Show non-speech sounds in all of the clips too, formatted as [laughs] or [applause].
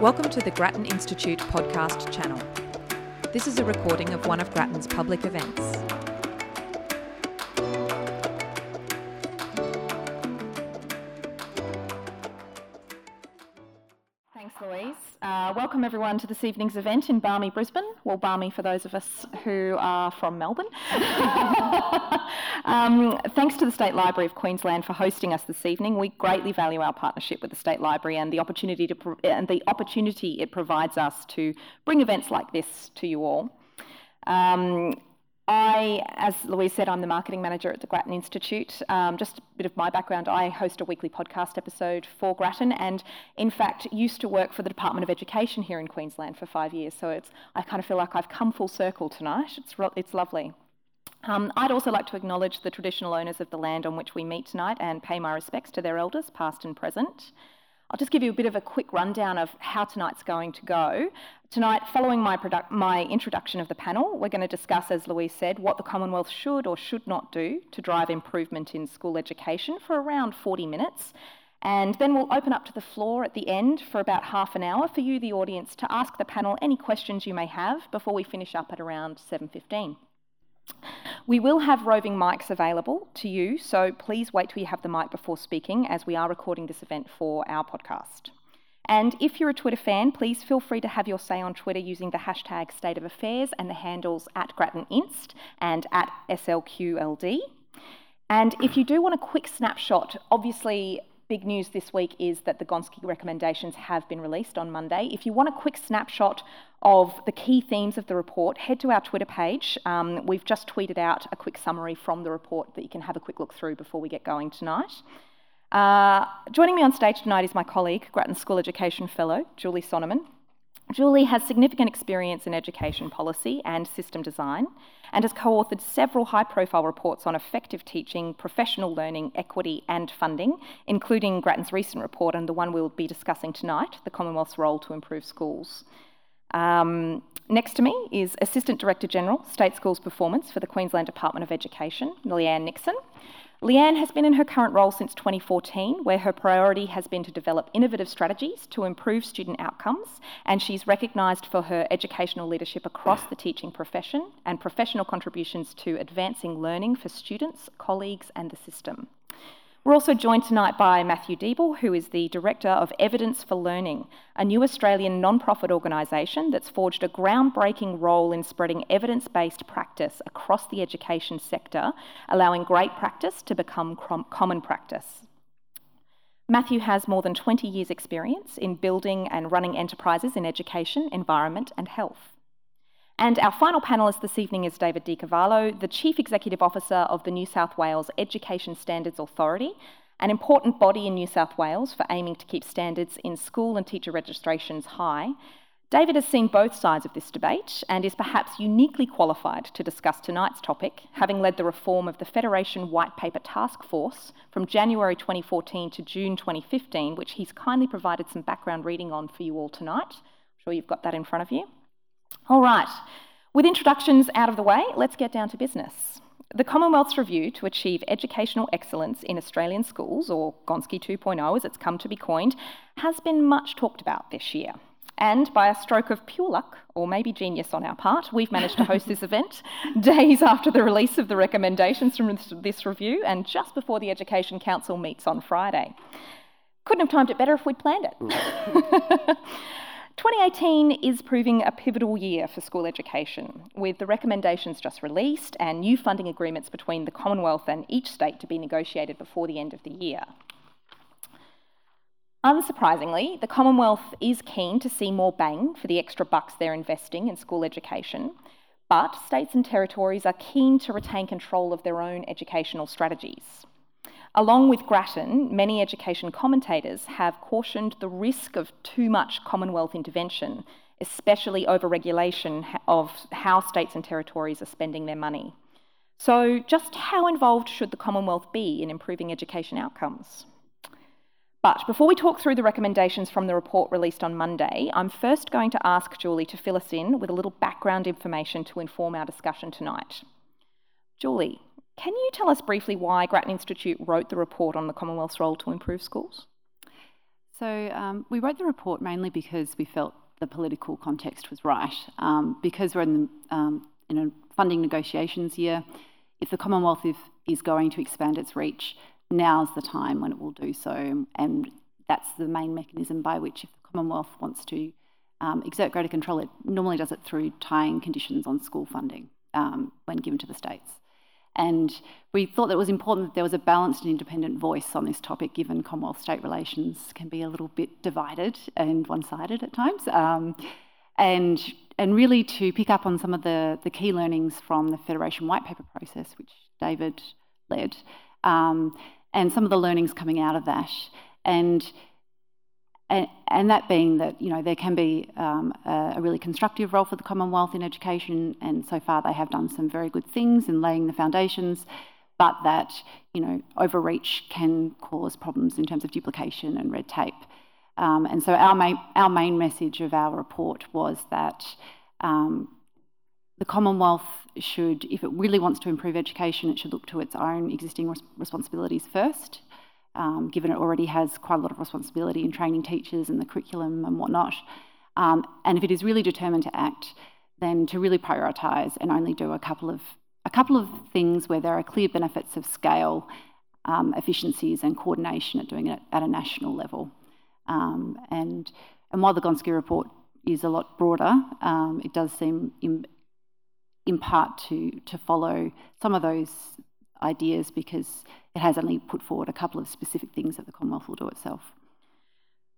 Welcome to the Grattan Institute podcast channel. This is a recording of one of Grattan's public events. Welcome everyone to this evening's event in balmy Brisbane. Well, balmy for those of us who are from Melbourne. [laughs] um, thanks to the State Library of Queensland for hosting us this evening. We greatly value our partnership with the State Library and the opportunity to pro- and the opportunity it provides us to bring events like this to you all. Um, I, as Louise said, I'm the marketing manager at the Grattan Institute. Um, just a bit of my background I host a weekly podcast episode for Grattan and, in fact, used to work for the Department of Education here in Queensland for five years. So it's, I kind of feel like I've come full circle tonight. It's, it's lovely. Um, I'd also like to acknowledge the traditional owners of the land on which we meet tonight and pay my respects to their elders, past and present. I'll just give you a bit of a quick rundown of how tonight's going to go. Tonight, following my, my introduction of the panel, we're going to discuss, as Louise said, what the Commonwealth should or should not do to drive improvement in school education for around 40 minutes. And then we'll open up to the floor at the end for about half an hour for you, the audience, to ask the panel any questions you may have before we finish up at around 7.15. We will have roving mics available to you, so please wait till you have the mic before speaking as we are recording this event for our podcast. And if you're a Twitter fan, please feel free to have your say on Twitter using the hashtag State of Affairs and the handles at GrattanInst and at SLQLD. And if you do want a quick snapshot, obviously big news this week is that the Gonski recommendations have been released on Monday. If you want a quick snapshot of the key themes of the report, head to our Twitter page. Um, we've just tweeted out a quick summary from the report that you can have a quick look through before we get going tonight. Uh, joining me on stage tonight is my colleague, Grattan School Education Fellow, Julie Sonnemann. Julie has significant experience in education policy and system design and has co authored several high profile reports on effective teaching, professional learning, equity, and funding, including Grattan's recent report and the one we'll be discussing tonight the Commonwealth's role to improve schools. Um, next to me is Assistant Director General, State Schools Performance for the Queensland Department of Education, Leanne Nixon. Leanne has been in her current role since 2014, where her priority has been to develop innovative strategies to improve student outcomes, and she's recognised for her educational leadership across the teaching profession and professional contributions to advancing learning for students, colleagues, and the system. We're also joined tonight by Matthew Deeble, who is the Director of Evidence for Learning, a new Australian non-profit organisation that's forged a groundbreaking role in spreading evidence-based practice across the education sector, allowing great practice to become common practice. Matthew has more than 20 years' experience in building and running enterprises in education, environment, and health. And our final panellist this evening is David de Carvalho, the Chief Executive Officer of the New South Wales Education Standards Authority, an important body in New South Wales for aiming to keep standards in school and teacher registrations high. David has seen both sides of this debate and is perhaps uniquely qualified to discuss tonight's topic, having led the reform of the Federation White Paper Task Force from January 2014 to June 2015, which he's kindly provided some background reading on for you all tonight. I'm sure you've got that in front of you. All right, with introductions out of the way, let's get down to business. The Commonwealth's review to achieve educational excellence in Australian schools, or Gonski 2.0 as it's come to be coined, has been much talked about this year. And by a stroke of pure luck, or maybe genius on our part, we've managed to host this [laughs] event days after the release of the recommendations from this review and just before the Education Council meets on Friday. Couldn't have timed it better if we'd planned it. [laughs] 2018 is proving a pivotal year for school education, with the recommendations just released and new funding agreements between the Commonwealth and each state to be negotiated before the end of the year. Unsurprisingly, the Commonwealth is keen to see more bang for the extra bucks they're investing in school education, but states and territories are keen to retain control of their own educational strategies. Along with Grattan, many education commentators have cautioned the risk of too much Commonwealth intervention, especially over regulation of how states and territories are spending their money. So, just how involved should the Commonwealth be in improving education outcomes? But before we talk through the recommendations from the report released on Monday, I'm first going to ask Julie to fill us in with a little background information to inform our discussion tonight. Julie, can you tell us briefly why Grattan Institute wrote the report on the Commonwealth's role to improve schools? So um, we wrote the report mainly because we felt the political context was right. Um, because we're in, the, um, in a funding negotiations year, if the Commonwealth if, is going to expand its reach, now's the time when it will do so. And that's the main mechanism by which, if the Commonwealth wants to um, exert greater control, it normally does it through tying conditions on school funding um, when given to the states. And we thought that it was important that there was a balanced and independent voice on this topic, given Commonwealth state relations can be a little bit divided and one sided at times. Um, and, and really to pick up on some of the, the key learnings from the Federation White Paper process, which David led, um, and some of the learnings coming out of that. And and, and, that being that you know there can be um, a, a, really constructive role for the Commonwealth in education, and so far they have done some very good things in laying the foundations, but that you know overreach can cause problems in terms of duplication and red tape. Um, and so our main our main message of our report was that um, the Commonwealth should, if it really wants to improve education, it should look to its own existing res- responsibilities first um, given it already has quite a lot of responsibility in training teachers and the curriculum and whatnot. Um, and if it is really determined to act, then to really prioritise and only do a couple of a couple of things where there are clear benefits of scale, um, efficiencies, and coordination at doing it at a national level. Um, and and while the Gonski report is a lot broader, um, it does seem in, in part to to follow some of those ideas because it has only put forward a couple of specific things that the Commonwealth will do itself.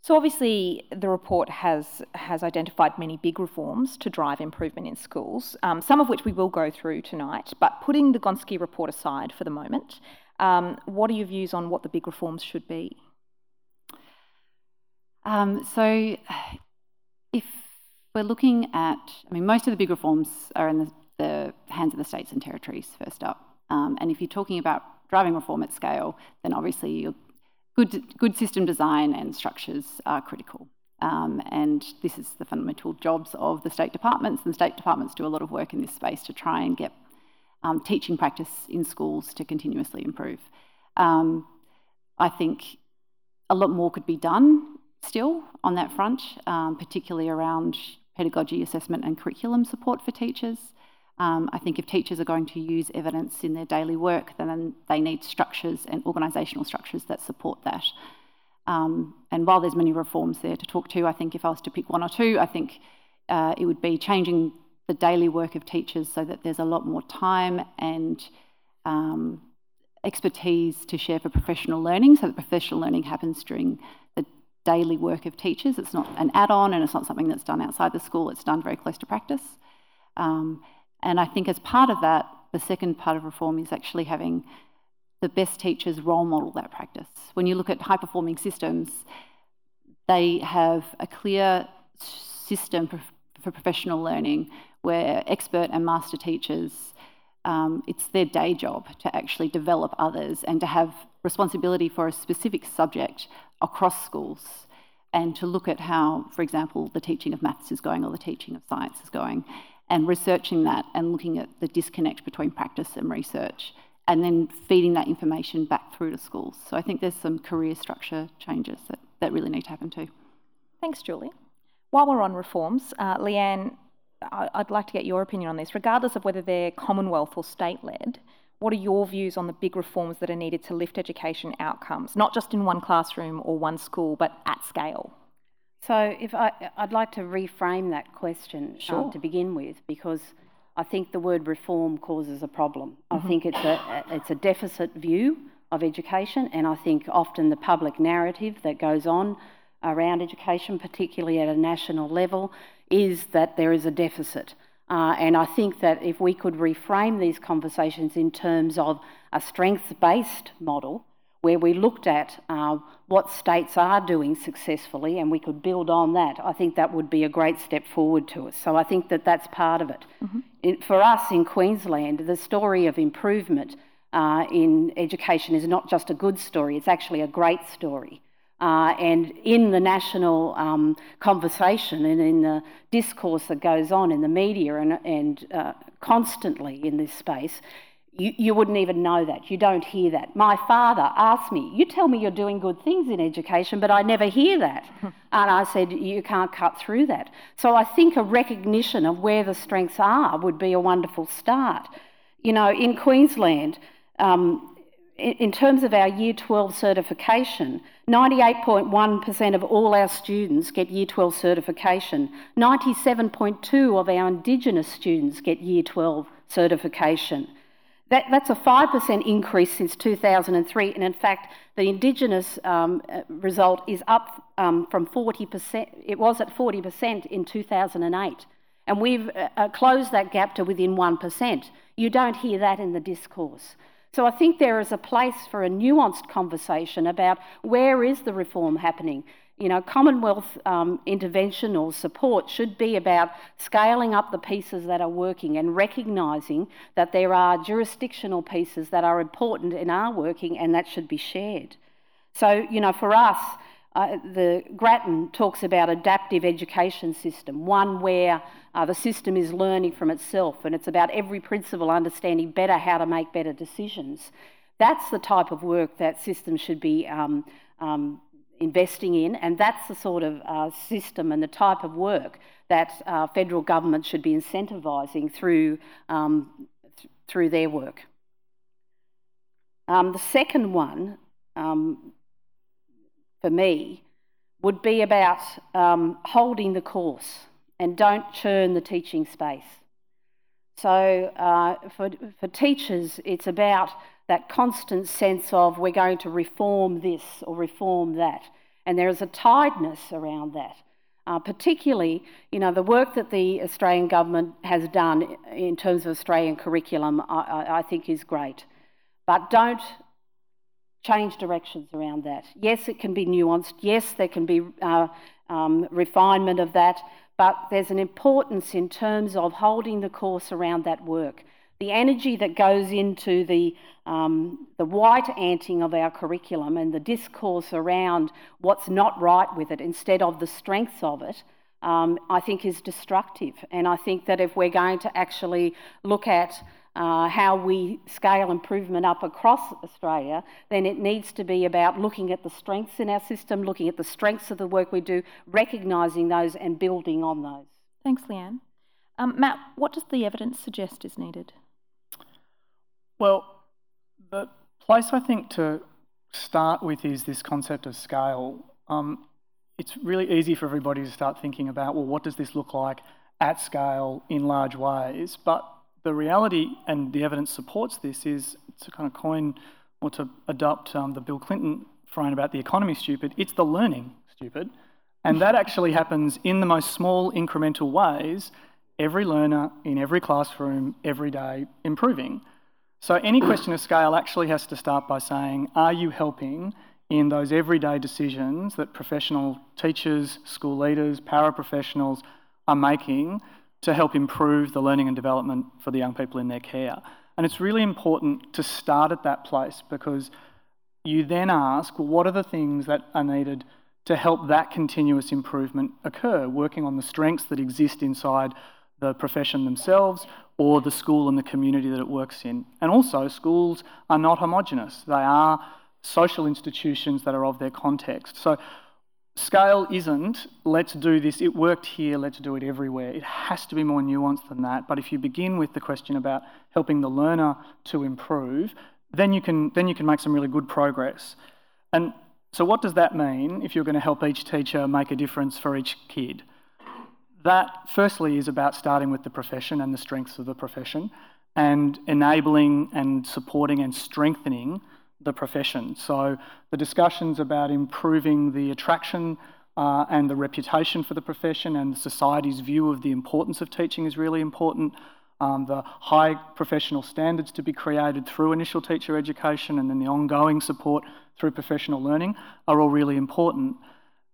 So obviously, the report has has identified many big reforms to drive improvement in schools. Um, some of which we will go through tonight. But putting the Gonski report aside for the moment, um, what are your views on what the big reforms should be? Um, so, if we're looking at, I mean, most of the big reforms are in the, the hands of the states and territories. First up, um, and if you're talking about driving reform at scale, then obviously good, good system design and structures are critical. Um, and this is the fundamental jobs of the state departments. And state departments do a lot of work in this space to try and get um, teaching practice in schools to continuously improve. Um, I think a lot more could be done still on that front, um, particularly around pedagogy assessment and curriculum support for teachers. Um, I think if teachers are going to use evidence in their daily work, then they need structures and organisational structures that support that. Um, and while there's many reforms there to talk to, I think if I was to pick one or two, I think uh, it would be changing the daily work of teachers so that there's a lot more time and um, expertise to share for professional learning, so that professional learning happens during the daily work of teachers. It's not an add-on and it's not something that's done outside the school. It's done very close to practice. Um, and I think as part of that, the second part of reform is actually having the best teachers role model that practice. When you look at high performing systems, they have a clear system for, for professional learning where expert and master teachers, um, it's their day job to actually develop others and to have responsibility for a specific subject across schools and to look at how, for example, the teaching of maths is going or the teaching of science is going and researching that and looking at the disconnect between practice and research and then feeding that information back through to schools. So I think there's some career structure changes that, that really need to happen too. Thanks, Julie. While we're on reforms, uh, Leanne, I'd like to get your opinion on this. Regardless of whether they're Commonwealth or state led, what are your views on the big reforms that are needed to lift education outcomes, not just in one classroom or one school, but at scale? So, if I, I'd like to reframe that question um, sure. um, to begin with, because I think the word reform causes a problem. Mm-hmm. I think it's a it's a deficit view of education, and I think often the public narrative that goes on around education, particularly at a national level, is that there is a deficit. Uh, and I think that if we could reframe these conversations in terms of a strengths based model, where we looked at uh, what states are doing successfully and we could build on that, I think that would be a great step forward to us. So I think that that's part of it. Mm-hmm. it for us in Queensland, the story of improvement uh, in education is not just a good story, it's actually a great story. Uh, and in the national um, conversation and in the discourse that goes on in the media and, and uh, constantly in this space, you, you wouldn't even know that. You don't hear that. My father asked me, You tell me you're doing good things in education, but I never hear that. [laughs] and I said, You can't cut through that. So I think a recognition of where the strengths are would be a wonderful start. You know, in Queensland, um, in, in terms of our Year 12 certification, 98.1% of all our students get Year 12 certification. 97.2 of our Indigenous students get Year 12 certification. That, that's a 5% increase since 2003, and in fact, the Indigenous um, uh, result is up um, from 40%, it was at 40% in 2008. And we've uh, uh, closed that gap to within 1%. You don't hear that in the discourse. So I think there is a place for a nuanced conversation about where is the reform happening. You know, Commonwealth um, intervention or support should be about scaling up the pieces that are working and recognising that there are jurisdictional pieces that are important and are working and that should be shared. So, you know, for us, uh, the Grattan talks about adaptive education system, one where uh, the system is learning from itself and it's about every principal understanding better how to make better decisions. That's the type of work that systems should be um, um, investing in, and that's the sort of uh, system and the type of work that uh, federal government should be incentivising through, um, th- through their work. Um, the second one, um, for me, would be about um, holding the course and don't churn the teaching space. So, uh, for, for teachers, it's about that constant sense of we're going to reform this or reform that. And there is a tiredness around that. Uh, particularly, you know, the work that the Australian government has done in terms of Australian curriculum, I, I think is great. But don't change directions around that. Yes, it can be nuanced. Yes, there can be uh, um, refinement of that. But there's an importance in terms of holding the course around that work the energy that goes into the, um, the white anting of our curriculum and the discourse around what's not right with it instead of the strengths of it, um, I think is destructive. And I think that if we're going to actually look at uh, how we scale improvement up across Australia, then it needs to be about looking at the strengths in our system, looking at the strengths of the work we do, recognising those and building on those. Thanks, Leanne. Um, Matt, what does the evidence suggest is needed? Well, the place I think to start with is this concept of scale. Um, it's really easy for everybody to start thinking about, well, what does this look like at scale in large ways? But the reality, and the evidence supports this, is to kind of coin or to adopt um, the Bill Clinton frame about the economy stupid, it's the learning stupid. And that actually happens in the most small incremental ways, every learner in every classroom, every day, improving. So any question of scale actually has to start by saying, are you helping in those everyday decisions that professional teachers, school leaders, paraprofessionals are making to help improve the learning and development for the young people in their care? And it's really important to start at that place because you then ask, well, what are the things that are needed to help that continuous improvement occur, working on the strengths that exist inside the profession themselves or the school and the community that it works in. And also, schools are not homogenous, they are social institutions that are of their context. So, scale isn't let's do this, it worked here, let's do it everywhere. It has to be more nuanced than that. But if you begin with the question about helping the learner to improve, then you can, then you can make some really good progress. And so, what does that mean if you're going to help each teacher make a difference for each kid? That, firstly, is about starting with the profession and the strengths of the profession and enabling and supporting and strengthening the profession. So, the discussions about improving the attraction uh, and the reputation for the profession and society's view of the importance of teaching is really important. Um, the high professional standards to be created through initial teacher education and then the ongoing support through professional learning are all really important.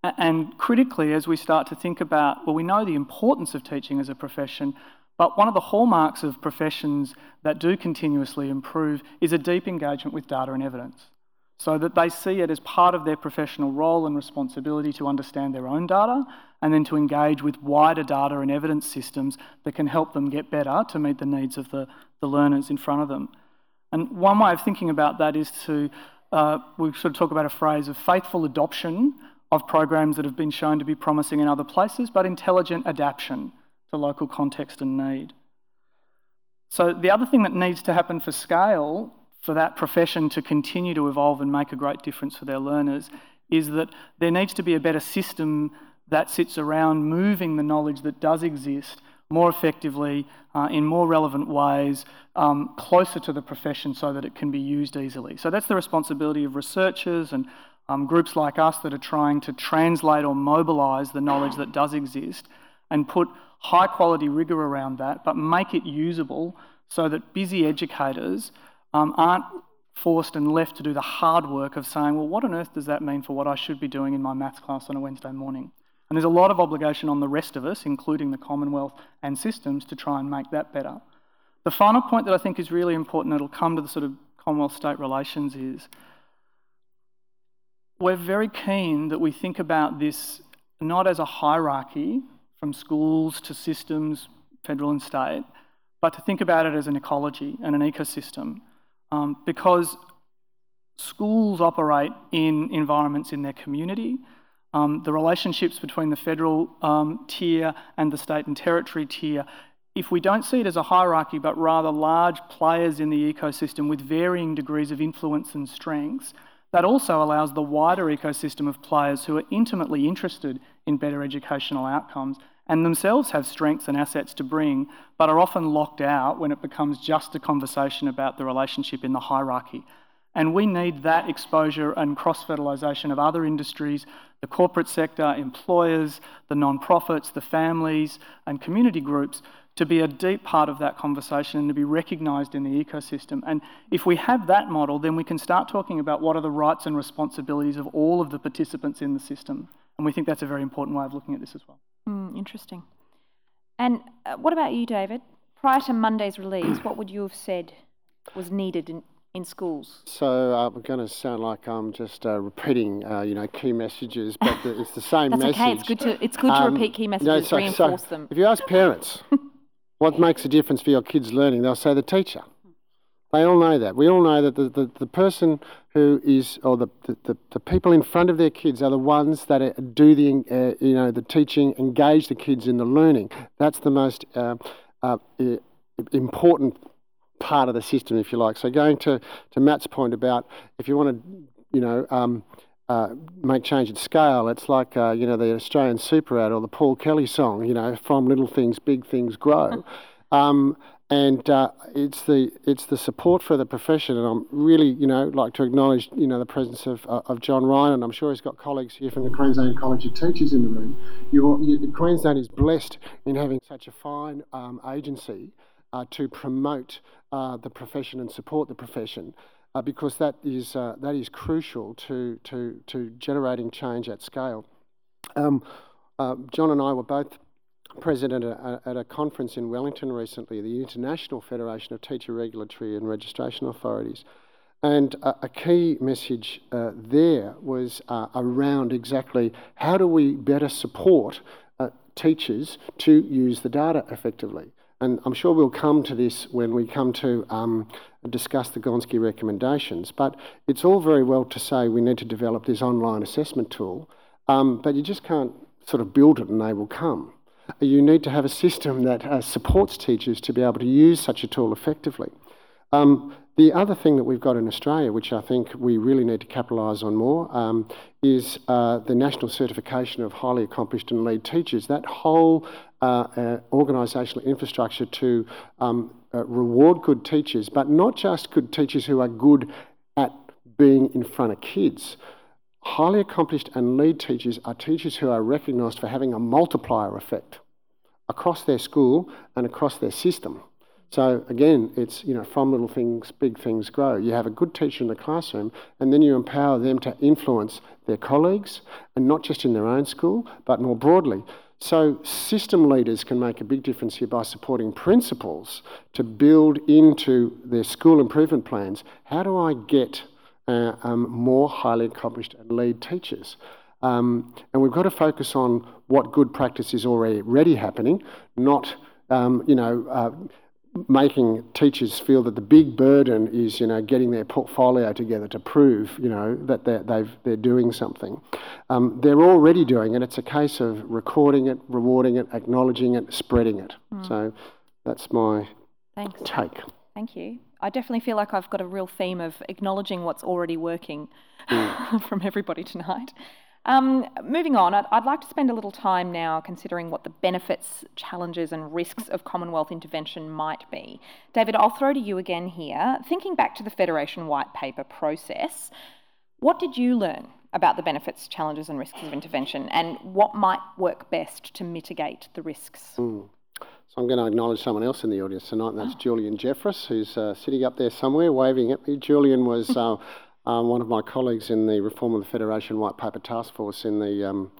And critically, as we start to think about, well, we know the importance of teaching as a profession, but one of the hallmarks of professions that do continuously improve is a deep engagement with data and evidence. So that they see it as part of their professional role and responsibility to understand their own data and then to engage with wider data and evidence systems that can help them get better to meet the needs of the, the learners in front of them. And one way of thinking about that is to, uh, we sort of talk about a phrase of faithful adoption of programs that have been shown to be promising in other places, but intelligent adaptation to local context and need. So the other thing that needs to happen for scale, for that profession to continue to evolve and make a great difference for their learners, is that there needs to be a better system that sits around moving the knowledge that does exist more effectively, uh, in more relevant ways, um, closer to the profession so that it can be used easily. So that's the responsibility of researchers and um, groups like us that are trying to translate or mobilise the knowledge that does exist and put high quality rigour around that, but make it usable so that busy educators um, aren't forced and left to do the hard work of saying, well, what on earth does that mean for what I should be doing in my maths class on a Wednesday morning? And there's a lot of obligation on the rest of us, including the Commonwealth and systems, to try and make that better. The final point that I think is really important, that'll come to the sort of Commonwealth state relations, is we're very keen that we think about this not as a hierarchy from schools to systems, federal and state, but to think about it as an ecology and an ecosystem. Um, because schools operate in environments in their community. Um, the relationships between the federal um, tier and the state and territory tier, if we don't see it as a hierarchy, but rather large players in the ecosystem with varying degrees of influence and strengths, that also allows the wider ecosystem of players who are intimately interested in better educational outcomes and themselves have strengths and assets to bring, but are often locked out when it becomes just a conversation about the relationship in the hierarchy. And we need that exposure and cross fertilisation of other industries, the corporate sector, employers, the non-profits, the families, and community groups to be a deep part of that conversation and to be recognised in the ecosystem. And if we have that model, then we can start talking about what are the rights and responsibilities of all of the participants in the system. And we think that's a very important way of looking at this as well. Mm, interesting. And uh, what about you, David? Prior to Monday's release, what would you have said was needed in, in schools? So uh, I'm going to sound like I'm just uh, repeating, uh, you know, key messages, but it's the same That's message. okay. It's good to it's good to Um, repeat key no, messages, so- reinforce so them. If you ask parents [laughs] what makes a difference for your kids' learning, they'll say the teacher. They all know that. We all know that the, the, the person who is, or the, the, the, people in front of their kids are the ones that do the, uh, you know, the teaching, engage the kids in the learning. That's the most uh, uh, important part of the system, if you like. So going to, to Matt's point about if you want to, you know, um, uh, make change at scale, it's like, uh, you know, the Australian super ad or the Paul Kelly song, you know, from little things, big things grow. [laughs] Um, and uh, it's the it's the support for the profession, and I'm really you know like to acknowledge you know the presence of uh, of John Ryan, and I'm sure he's got colleagues here from the Queensland College of Teachers in the room. You, you, Queensland is blessed in having such a fine um, agency uh, to promote uh, the profession and support the profession. Uh, because that is uh, that is crucial to, to, to generating change at scale. Um, uh, John and I were both present at a, at a conference in Wellington recently, the International Federation of Teacher Regulatory and Registration Authorities. And a, a key message uh, there was uh, around exactly how do we better support uh, teachers to use the data effectively. And I'm sure we'll come to this when we come to um, discuss the Gonski recommendations. But it's all very well to say we need to develop this online assessment tool, um, but you just can't sort of build it and they will come. You need to have a system that uh, supports teachers to be able to use such a tool effectively. Um, the other thing that we've got in Australia, which I think we really need to capitalise on more, um, is uh, the national certification of highly accomplished and lead teachers. That whole organisational infrastructure to um, uh, reward good teachers, but not just good teachers who are good at being in front of kids. Highly accomplished and lead teachers are teachers who are recognised for having a multiplier effect across their school and across their system. So again, it's you know from little things, big things grow. You have a good teacher in the classroom, and then you empower them to influence their colleagues, and not just in their own school, but more broadly. So system leaders can make a big difference here by supporting principals to build into their school improvement plans. How do I get uh, um, more highly accomplished and lead teachers? Um, and we've got to focus on what good practice is already, happening, not um, you know. Uh, making teachers feel that the big burden is, you know, getting their portfolio together to prove, you know, that they're, they've, they're doing something. Um, they're already doing it. It's a case of recording it, rewarding it, acknowledging it, spreading it. Mm. So that's my Thanks. take. Thank you. I definitely feel like I've got a real theme of acknowledging what's already working mm. [laughs] from everybody tonight. Um, moving on, I'd, I'd, like to spend a little time now considering what the benefits, challenges, and risks of Commonwealth intervention might be. David, I'll throw to you again here. Thinking back to the Federation White Paper process, what did you learn about the benefits, challenges, and risks of intervention, and what might work best to mitigate the risks? Mm. So I'm going to acknowledge someone else in the audience tonight, and that's oh. Julian Jeffress, who's uh, sitting up there somewhere waving at me. Julian was. [laughs] Uh, um, one of my colleagues in the Reform of the Federation White Paper Task Force in the um,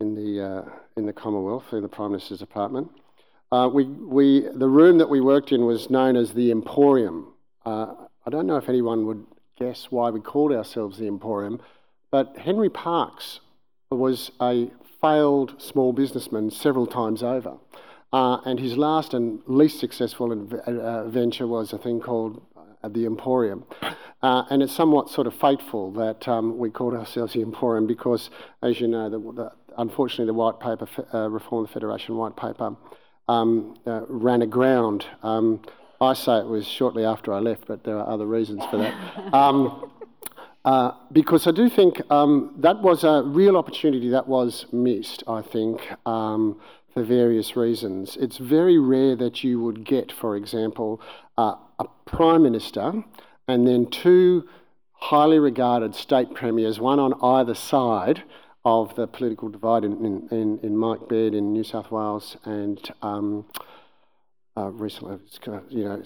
in the uh, in the Commonwealth in the Prime Minister's Department. Uh, we we the room that we worked in was known as the Emporium. Uh, I don't know if anyone would guess why we called ourselves the Emporium, but Henry Parkes was a failed small businessman several times over. Uh, and his last and least successful uh, venture was a thing called uh, the Emporium. Uh, and it's somewhat sort of fateful that um, we called ourselves the Emporium because, as you know, the, the, unfortunately the white paper, uh, Reform the Federation white paper, um, uh, ran aground. Um, I say it was shortly after I left, but there are other reasons for that. [laughs] Um, uh, because I do think um, that was a real opportunity that was missed, I think, um, for various reasons. It's very rare that you would get, for example, uh, a Prime Minister and then two highly regarded state premiers, one on either side of the political divide in, in, in Mike Baird in New South Wales and um, uh, recently, you know,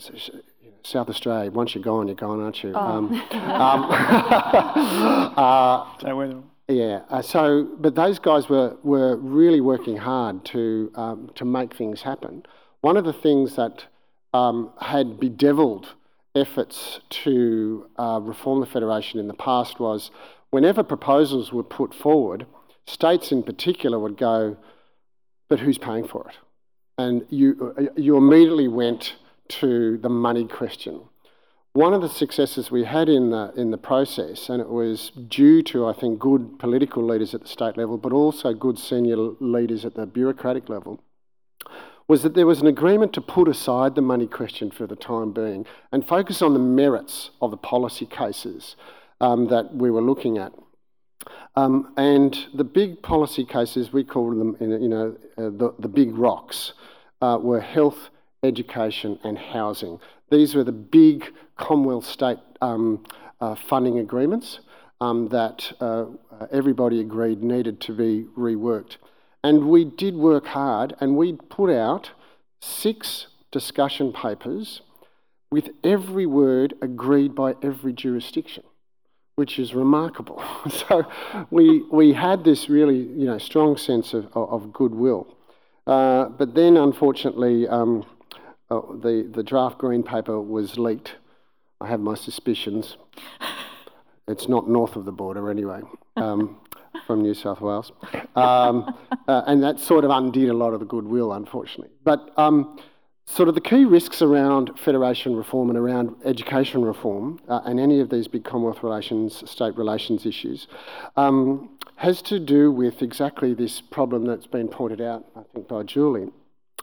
South Australia. Once you're gone, you're gone, aren't you? Oh. Um, [laughs] um, [laughs] uh, yeah. Uh, so, but those guys were were really working hard to um, to make things happen. One of the things that um, had bedevilled efforts to uh, reform the Federation in the past was whenever proposals were put forward, states in particular would go, but who's paying for it? And you, uh, you immediately went to the money question. One of the successes we had in the, in the process, and it was due to, I think, good political leaders at the state level, but also good senior leaders at the bureaucratic level, was that there was an agreement to put aside the money question for the time being and focus on the merits of the policy cases um, that we were looking at. Um, and the big policy cases, we call them, you know, uh, the, the big rocks, uh, were health, education, and housing. These were the big Commonwealth state um, uh, funding agreements um, that uh, everybody agreed needed to be reworked. And we did work hard and we put out six discussion papers with every word agreed by every jurisdiction, which is remarkable. [laughs] so we, we had this really you know, strong sense of, of goodwill. Uh, but then, unfortunately, um, uh, the, the draft green paper was leaked. I have my suspicions. [laughs] It's not north of the border anyway. Um, from New South Wales. Um, [laughs] uh, and that sort of undid a lot of the goodwill, unfortunately. But um, sort of the key risks around federation reform and around education reform uh, and any of these big Commonwealth relations, state relations issues um, has to do with exactly this problem that's been pointed out, I think, by Julie,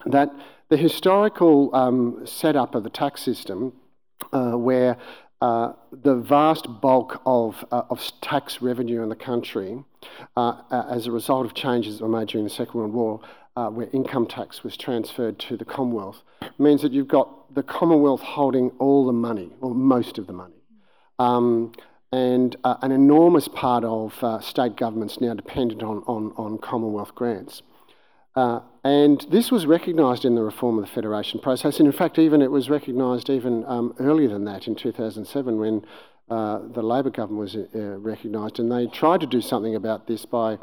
that the historical um, setup of the tax system uh, where uh, the vast bulk of, uh, of tax revenue in the country, uh, as a result of changes that were made during the Second World War, uh, where income tax was transferred to the Commonwealth, means that you've got the Commonwealth holding all the money, or most of the money. Um, and uh, an enormous part of state governments now dependent on, on, on Commonwealth grants. Uh, and this was recognised in the reform of the federation process, and in fact, even it was recognised even um, earlier than that in 2007 when uh, the Labor government was uh, recognised, and they tried to do something about this by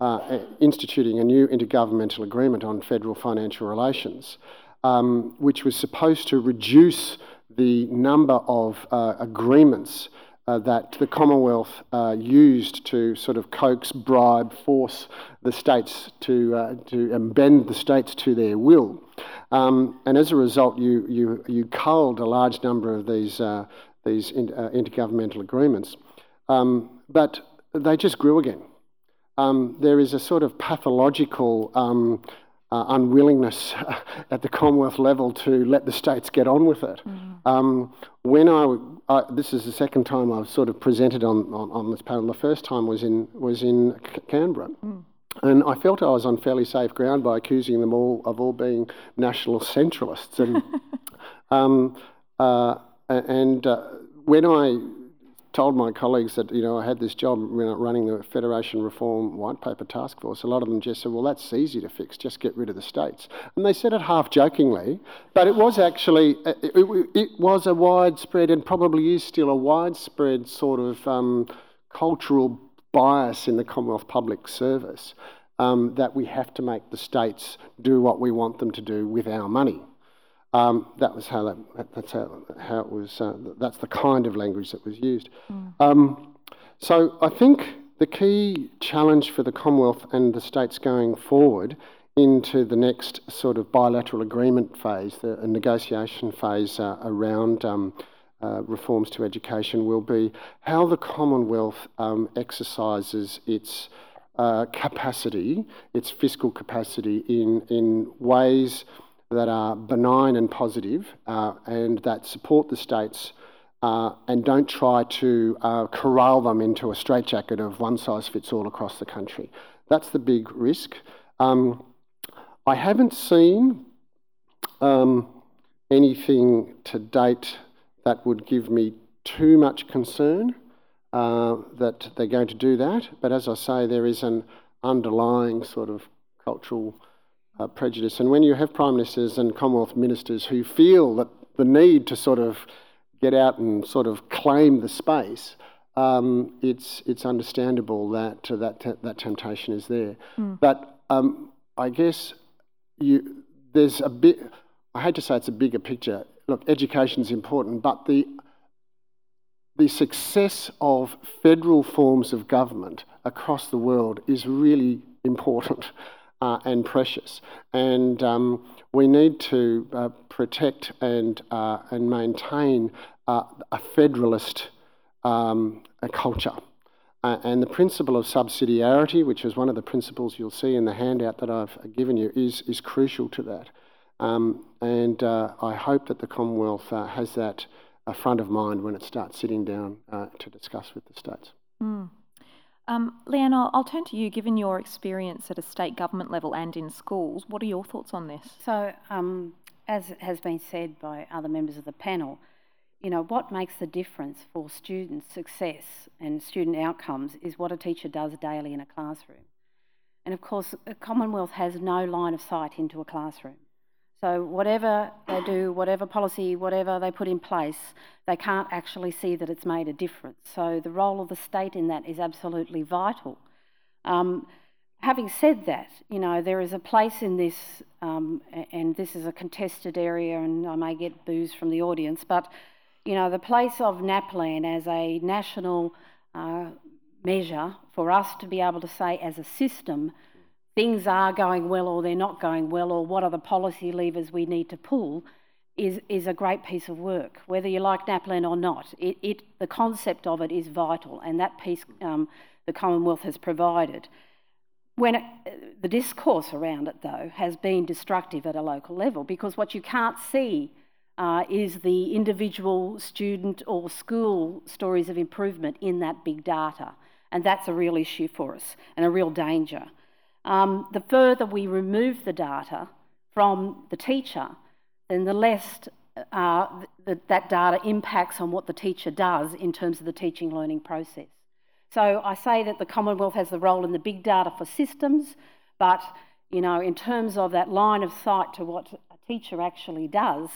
uh, instituting a new intergovernmental agreement on federal financial relations, um, which was supposed to reduce the number of uh, agreements uh, that the Commonwealth uh, used to sort of coax, bribe, force the states to, uh, to bend the states to their will. Um, and as a result, you, you, you culled a large number of these, uh, these in, uh, intergovernmental agreements. Um, but they just grew again. Um, there is a sort of pathological um, uh, unwillingness [laughs] at the Commonwealth level to let the states get on with it. Mm. Um, when I, I, this is the second time I've sort of presented on, on, on this panel. The first time was in was in Canberra. Mm. And I felt I was on fairly safe ground by accusing them all of all being national centralists. And, [laughs] um, uh, and uh, when I told my colleagues that you know I had this job running the Federation Reform White Paper Task Force, a lot of them just said, "Well, that's easy to fix. Just get rid of the states." And they said it half jokingly, but it was actually uh, it, it, it was a widespread and probably is still a widespread sort of um, cultural bias in the Commonwealth Public Service um, that we have to make the states do what we want them to do with our money. Um, that was how that, that's how, how it was. Uh, that's the kind of language that was used. Mm. Um, so I think the key challenge for the Commonwealth and the states going forward into the next sort of bilateral agreement phase, the negotiation phase uh, around um, uh, reforms to education, will be how the Commonwealth um, exercises its uh, capacity, its fiscal capacity, in in ways that are benign and positive, uh, and that support the states uh, and don't try to uh, corral them into a straitjacket of one size fits all across the country. That's the big risk. Um, I haven't seen um, anything to date that would give me too much concern uh, that they're going to do that. But as I say, there is an underlying sort of cultural uh, prejudice. And when you have prime ministers and Commonwealth ministers who feel that the need to sort of get out and sort of claim the space, um, it's it's understandable that uh, that te- that temptation is there. Mm. But um, I guess you there's a bit. I hate to say it's a bigger picture. Look, education is important, but the the success of federal forms of government across the world is really important uh, and precious. And um, we need to uh, protect and, uh, and maintain uh, a federalist um, a culture. Uh, and the principle of subsidiarity, which is one of the principles you'll see in the handout that I've given you, is, is crucial to that. Um, and uh, I hope that the Commonwealth has that front of mind when it starts sitting down to discuss with the states. Mm. Um, Leanne, I'll, I'll, turn to you. Given your experience at a state government level and in schools, what are your thoughts on this? So, um, as has been said by other members of the panel, you know, what makes the difference for student success and student outcomes is what a teacher does daily in a classroom. And of course, Commonwealth has no line of sight into a classroom. So, whatever they do, whatever policy, whatever they put in place, they can't actually see that it's made a difference. So, the role of the state in that is absolutely vital. Um, having said that, you know, there is a place in this, um, and this is a contested area, and I may get boos from the audience, but, you know, the place of NAPLAN as a national uh, measure for us to be able to say, as a system, things are going well or they're not going well or what are the policy levers we need to pull is, is a great piece of work. Whether you like NAPLAN or not, it, it, the concept of it is vital and that piece um, the Commonwealth has provided. When it, the discourse around it, though, has been destructive at a local level because what you can't see uh, is the individual student or school stories of improvement in that big data. And that's a real issue for us and a real danger. Um, the further we remove the data from the teacher, then the less uh, th- that data impacts on what the teacher does in terms of the teaching learning process. So I say that the Commonwealth has the role in the big data for systems, but you know, in terms of that line of sight to what a teacher actually does,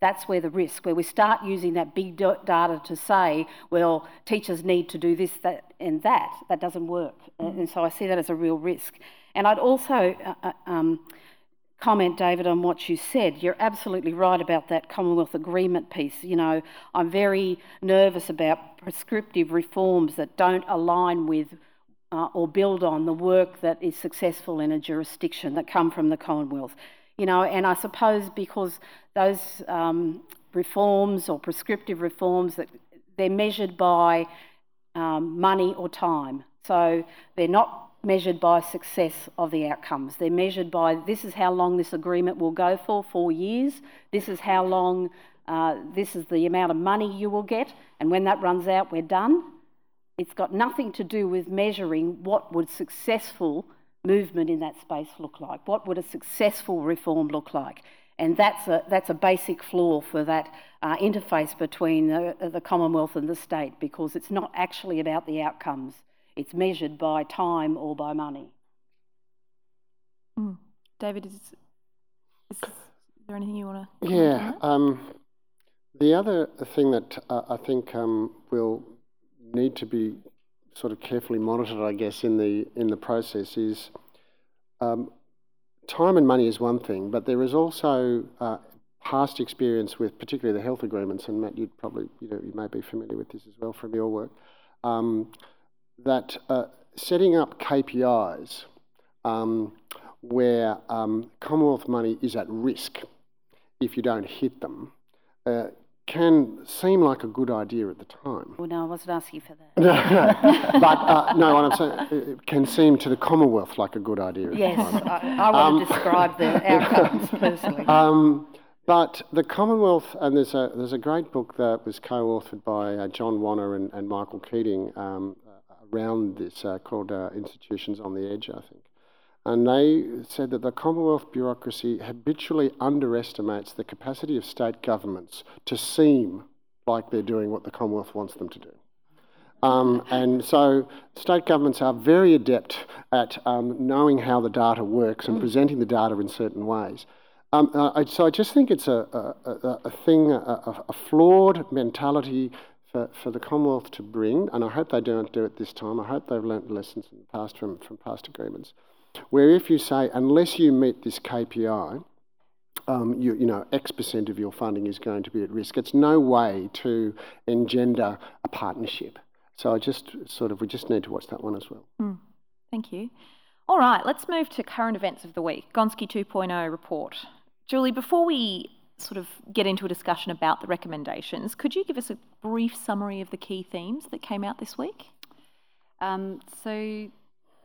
that's where the risk, where we start using that big data to say, well, teachers need to do this, that, and that, that doesn't work. Mm. And so I see that as a real risk. And I'd also uh, uh, um, comment, David, on what you said. You're absolutely right about that Commonwealth Agreement piece. You know, I'm very nervous about prescriptive reforms that don't align with uh, or build on the work that is successful in a jurisdiction that come from the Commonwealth. You know, and I suppose because those um, reforms or prescriptive reforms that they're measured by um, money or time. So they're not measured by success of the outcomes. They're measured by this is how long this agreement will go for, four years. This is how long, uh, this is the amount of money you will get. And when that runs out, we're done. It's got nothing to do with measuring what would successful movement in that space look like. What would a successful reform look like? And that's a, that's a basic flaw for that uh, interface between the, the Commonwealth and the state because it's not actually about the outcomes it's measured by time or by money. Mm. David, is, is, there anything you want to? Yeah. Um, the other thing that uh, I think um, will need to be sort of carefully monitored, I guess, in the in the process is um, time and money is one thing, but there is also uh, past experience with particularly the health agreements, and Matt, you'd probably you know you may be familiar with this as well from your work. Um, that uh, setting up KPIs um, where um, Commonwealth money is at risk if you don't hit them uh, can seem like a good idea at the time. Well, no, I wasn't asking for that. [laughs] no, no. but uh, no, what I'm saying, it can seem to the Commonwealth like a good idea. yes, I, I, want um, to describe the [laughs] outcomes personally. Um, but the Commonwealth, and there's a there's a great book that was co-authored by uh, John Wanna and, and Michael Keating, um, around this uh, called uh, Institutions on the Edge, I think. And they said that the Commonwealth bureaucracy habitually underestimates the capacity of state governments to seem like they're doing what the Commonwealth wants them to do. Um, and so state governments are very adept at um, knowing how the data works and presenting the data in certain ways. Um, uh, so I just think it's a, a, a thing, a, a, flawed mentality for, for the Commonwealth to bring, and I hope they don't do it this time, I hope they've learnt lessons in the past from, from past agreements, where if you say, unless you meet this KPI, um, you, you know, X percent of your funding is going to be at risk. It's no way to engender a partnership. So I just sort of, we just need to watch that one as well. Mm, thank you. All right, let's move to current events of the week. Gonski 2.0 report. Julie, before we sort of get into a discussion about the recommendations, could you give us a brief summary of the key themes that came out this week? Um, so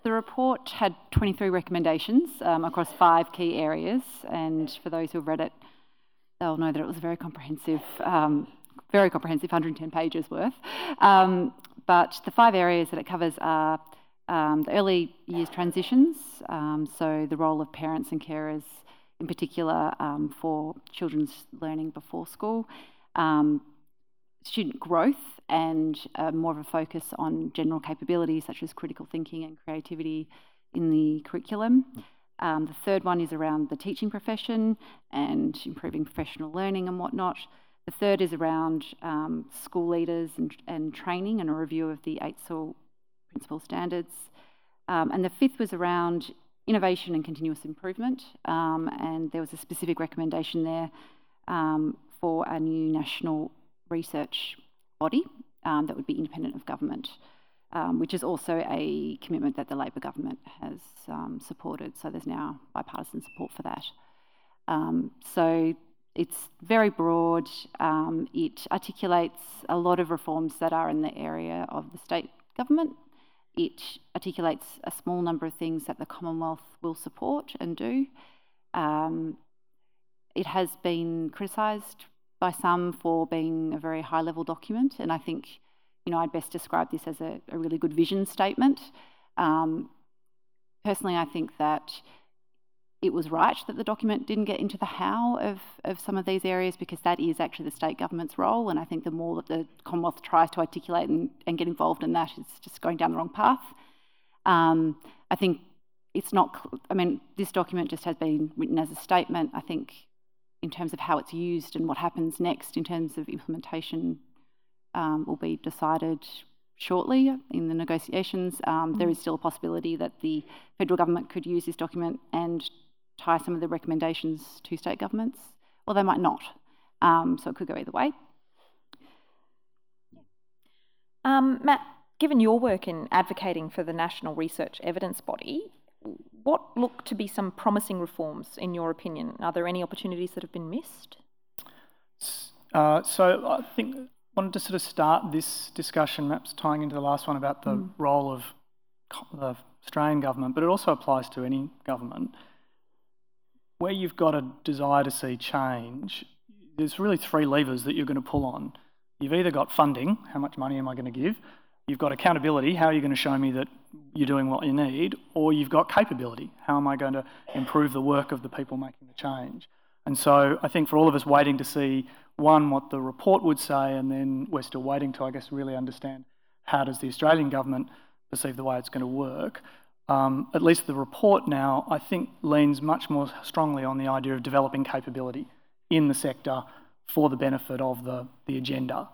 the report had 23 recommendations um, across five key areas, and for those who have read it, they'll know that it was very comprehensive, um, very comprehensive, 110 pages worth. Um, but the five areas that it covers are um, the early years transitions, um, so the role of parents and carers in particular um, for children's learning before school, um, student growth, and uh, more of a focus on general capabilities such as critical thinking and creativity in the curriculum. Um, the third one is around the teaching profession and improving professional learning and whatnot. The third is around um, school leaders and, and, training and a review of the AITSL principal standards. Um, and the fifth was around innovation and continuous improvement, um, and there was a specific recommendation there um, for a new national research body um, that would be independent of government, um, which is also a commitment that the Labor government has um, supported. So there's now bipartisan support for that. Um, so it's very broad. it articulates a lot of reforms that are in the area of the state government it articulates a small number of things that the Commonwealth will support and do. Um, it has been criticised by some for being a very high level document, and I think you know I'd best describe this as a, a really good vision statement. Um, personally, I think that it was right that the document didn't get into the how of, of some of these areas because that is actually the state government's role. And I think the more that the Commonwealth tries to articulate and, and get involved in that, it's just going down the wrong path. Um, I think it's not, I mean, this document just has been written as a statement. I think in terms of how it's used and what happens next in terms of implementation um, will be decided shortly in the negotiations. Um, mm. There is still a possibility that the federal government could use this document and tie some of the recommendations to state governments, or they might not. Um, so it could go either way. Um, Matt, given your work in advocating for the National Research Evidence Body, what look to be some promising reforms in your opinion? Are there any opportunities that have been missed? Uh, so I think I wanted to sort of start this discussion, perhaps tying into the last one about the mm. role of the Australian government, but it also applies to any government. Where you've got a desire to see change, there's really three levers that you're going to pull on. You've either got funding, how much money am I going to give? You've got accountability, how are you going to show me that you're doing what you need? Or you've got capability, how am I going to improve the work of the people making the change? And so I think for all of us waiting to see, one, what the report would say, and then we're still waiting to, I guess, really understand how does the Australian government perceive the way it's going to work. Um, at least the report now, I think, leans much more strongly on the idea of developing capability in the sector for the benefit of the, the agenda.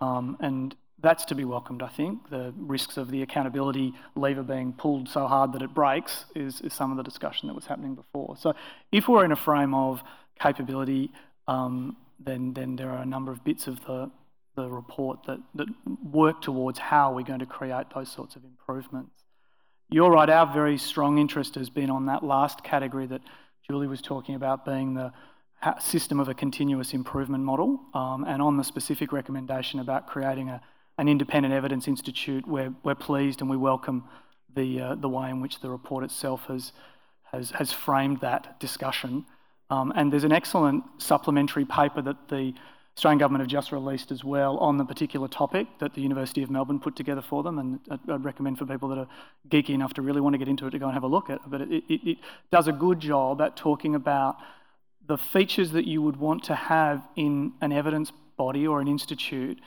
Um, and that's to be welcomed, I think. The risks of the accountability lever being pulled so hard that it breaks is, is some of the discussion that was happening before. So if we're in a frame of capability, um, then, then there are a number of bits of the, the report that, that work towards how we're going to create those sorts of improvements. You're right, our very strong interest has been on that last category that Julie was talking about being the system of a continuous improvement model, um, and on the specific recommendation about creating a, an independent evidence institute, we're, we're pleased and we welcome the, uh, the way in which the report itself has, has, has framed that discussion. Um, and there's an excellent supplementary paper that the Australian Government have just released as well on the particular topic that the University of Melbourne put together for them. And I'd recommend for people that are geeky enough to really want to get into it to go and have a look at it. But it, it, it does a good job at talking about the features that you would want to have in an evidence body or an institute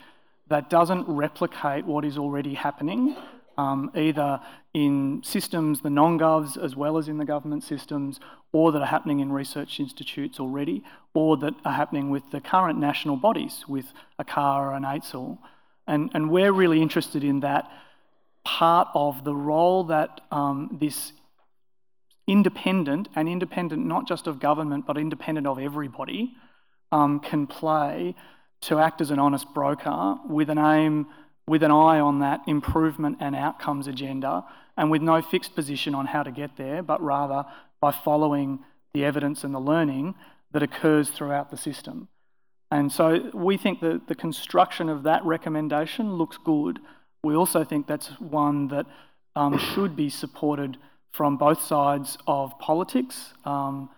that doesn't replicate what is already happening, um, either in systems, the non-govs, as well as in the government systems, or that are happening in research institutes already, or that are happening with the current national bodies, with ACARA and AITSL. And, and we're really interested in that part of the role that um, this independent, and independent not just of government, but independent of everybody, um, can play to act as an honest broker with an aim, with an eye on that improvement and outcomes agenda, and with no fixed position on how to get there, but rather by following the evidence and the learning that occurs throughout the system. And so we think that the construction of that recommendation looks good. We also think that's one that um, should be supported from both sides of politics um,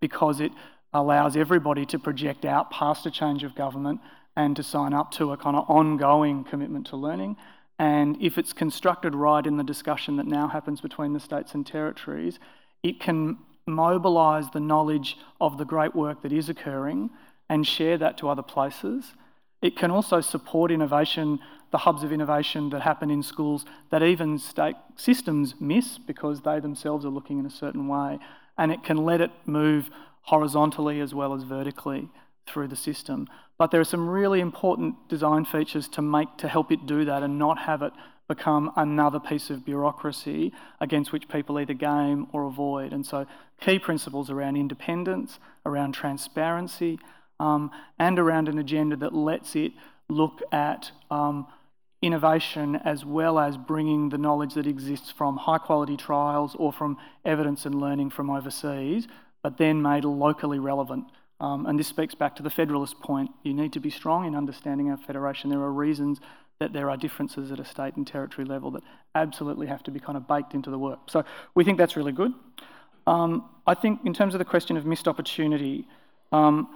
because it allows everybody to project out past a change of government and to sign up to a kind of ongoing commitment to learning. And if it's constructed right in the discussion that now happens between the states and territories, it can mobilise the knowledge of the great work that is occurring and share that to other places. It can also support innovation, the hubs of innovation that happen in schools that even state systems miss because they themselves are looking in a certain way. And it can let it move horizontally as well as vertically through the system. But there are some really important design features to make to help it do that and not have it become another piece of bureaucracy against which people either game or avoid. And so, key principles around independence, around transparency, um, and around an agenda that lets it look at um, innovation as well as bringing the knowledge that exists from high quality trials or from evidence and learning from overseas, but then made locally relevant. Um, and this speaks back to the federalist point. You need to be strong in understanding our federation. There are reasons that there are differences at a state and territory level that absolutely have to be kind of baked into the work. So we think that's really good. Um, I think in terms of the question of missed opportunity, um,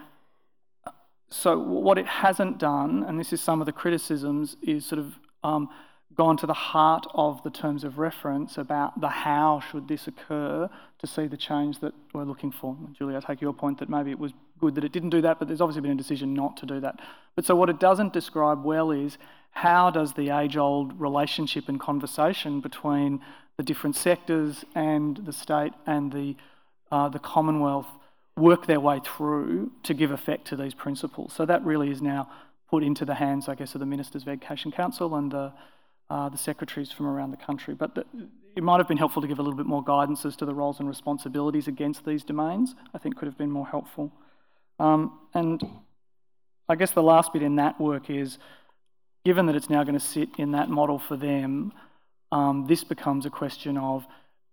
so what it hasn't done, and this is some of the criticisms, is sort of um, gone to the heart of the terms of reference about the how should this occur to see the change that we're looking for. Julie, I take your point that maybe it was good that it didn't do that, but there's obviously been a decision not to do that. But so what it doesn't describe well is how does the age-old relationship and conversation between the different sectors and the state and the, uh, the Commonwealth work their way through to give effect to these principles. So that really is now put into the hands, I guess, of the Ministers of Education Council and the uh, the secretaries from around the country. But the, it might have been helpful to give a little bit more guidance as to the roles and responsibilities against these domains. I think could have been more helpful. Um, and I guess the last bit in that work is, given that it's now going to sit in that model for them, um, this becomes a question of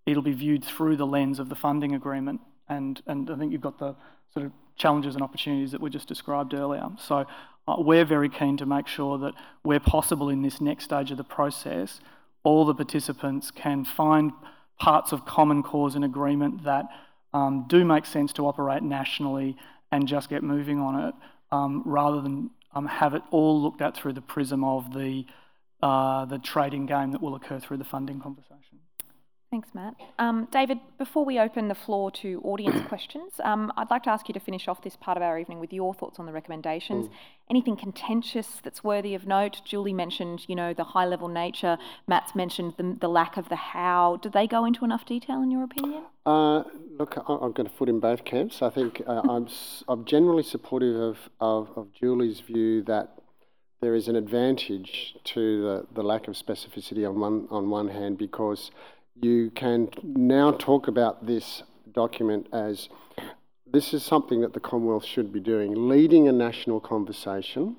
it'll be viewed through the lens of the funding agreement. And, and I think you've got the sort of challenges and opportunities that were just described earlier. So uh, we're very keen to make sure that where possible in this next stage of the process, all the participants can find parts of common cause and agreement that um, do make sense to operate nationally and just get moving on it, um, rather than um, have it all looked at through the prism of the uh, the trading game that will occur through the funding conversation. Thanks, Matt. Um, David, before we open the floor to audience [clears throat] questions, um, I'd like to ask you to finish off this part of our evening with your thoughts on the recommendations. Mm. Anything contentious that's worthy of note? Julie mentioned, you know, the high-level nature. Matt's mentioned the, the, lack of the how. Did they go into enough detail, in your opinion? Uh, look, I'm going to foot in both camps. I think uh, I'm, [laughs] I'm generally supportive of, of, of Julie's view that there is an advantage to the, the lack of specificity on one on one hand because you can now talk about this document as this is something that the Commonwealth should be doing, leading a national conversation,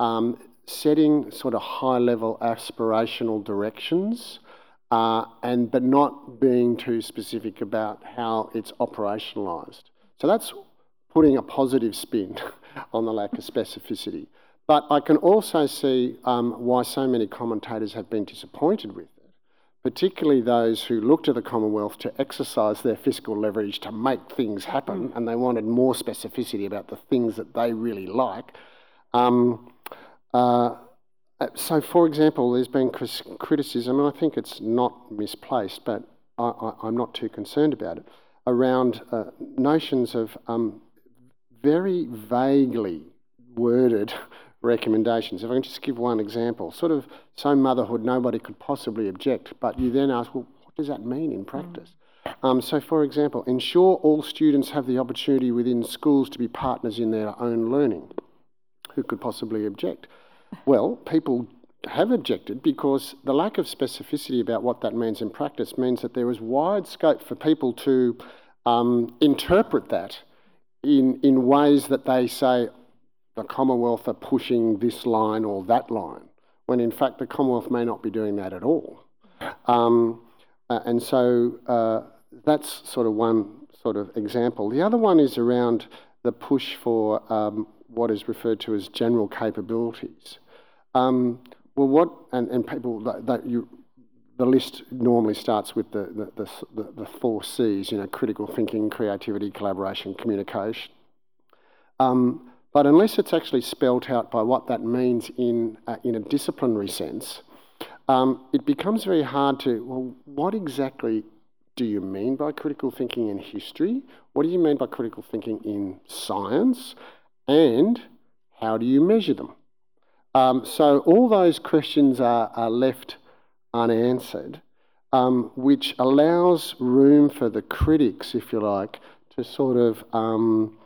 um, setting sort of high level aspirational directions, uh, and but not being too specific about how it's operationalised. So that's putting a positive spin [laughs] on the lack of specificity. But I can also see um, why so many commentators have been disappointed with particularly those who looked to the Commonwealth to exercise their fiscal leverage to make things happen, mm. and they wanted more specificity about the things that they really like. Um, uh, so, for example, there's been criticism, and I think it's not misplaced, but I, am not too concerned about it, around uh, notions of um, very vaguely worded [laughs] recommendations. If I can just give one example, sort of so motherhood nobody could possibly object, but you then ask, well, what does that mean in practice? Um, so, for example, ensure all students have the opportunity within schools to be partners in their own learning. Who could possibly object? Well, people have objected because the lack of specificity about what that means in practice means that there is wide scope for people to um, interpret that in, in ways that they say, the Commonwealth are pushing this line or that line, when in fact the Commonwealth may not be doing that at all. Um, uh, and so uh, that's sort of one sort of example. The other one is around the push for um, what is referred to as general capabilities. Um, well, what and, and people that, that, you the list normally starts with the the, the the, four C's, you know, critical thinking, creativity, collaboration, communication. Um, but unless it's actually spelt out by what that means in, uh, in a disciplinary sense, um, it becomes very hard to, well, what exactly do you mean by critical thinking in history? What do you mean by critical thinking in science? And how do you measure them? Um, so all those questions are, are left unanswered, um, which allows room for the critics, if you like, to sort of um,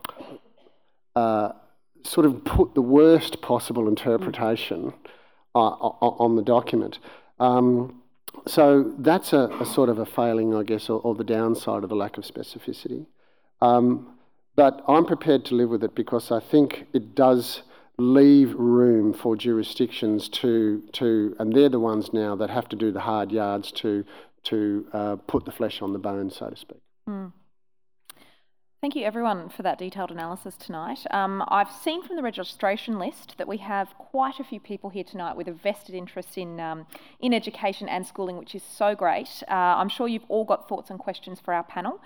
uh, sort of put the worst possible interpretation uh, on the document. Um, so that's a, a, sort of a failing, I guess, or, or the downside of the lack of specificity. Um, but I'm prepared to live with it because I think it does leave room for jurisdictions to, to and they're the ones now that have to do the hard yards to, to uh, put the flesh on the bone, so to speak. Mm. Thank you everyone for that detailed analysis tonight. Um, I've seen from the registration list that we have quite a few people here tonight with a vested interest in, um, in education and schooling, which is so great. Uh, I'm sure you've all got thoughts and questions for our panel.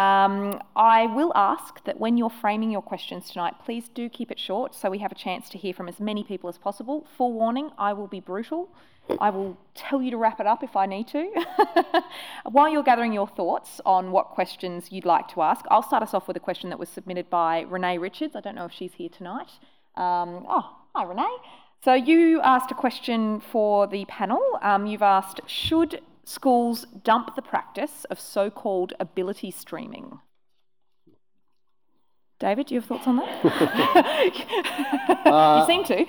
Um, I will ask that when you're framing your questions tonight, please do keep it short so we have a chance to hear from as many people as possible. Full warning, I will be brutal. I will tell you to wrap it up if I need to. [laughs] While you're gathering your thoughts on what questions you'd like to ask, I'll start us off with a question that was submitted by Renee Richards. I don't know if she's here tonight. Um, oh, hi, Renee. So you asked a question for the panel. Um, you've asked, should schools dump the practice of so-called ability streaming? David, do you have thoughts on that? [laughs] [laughs] uh, you seem to.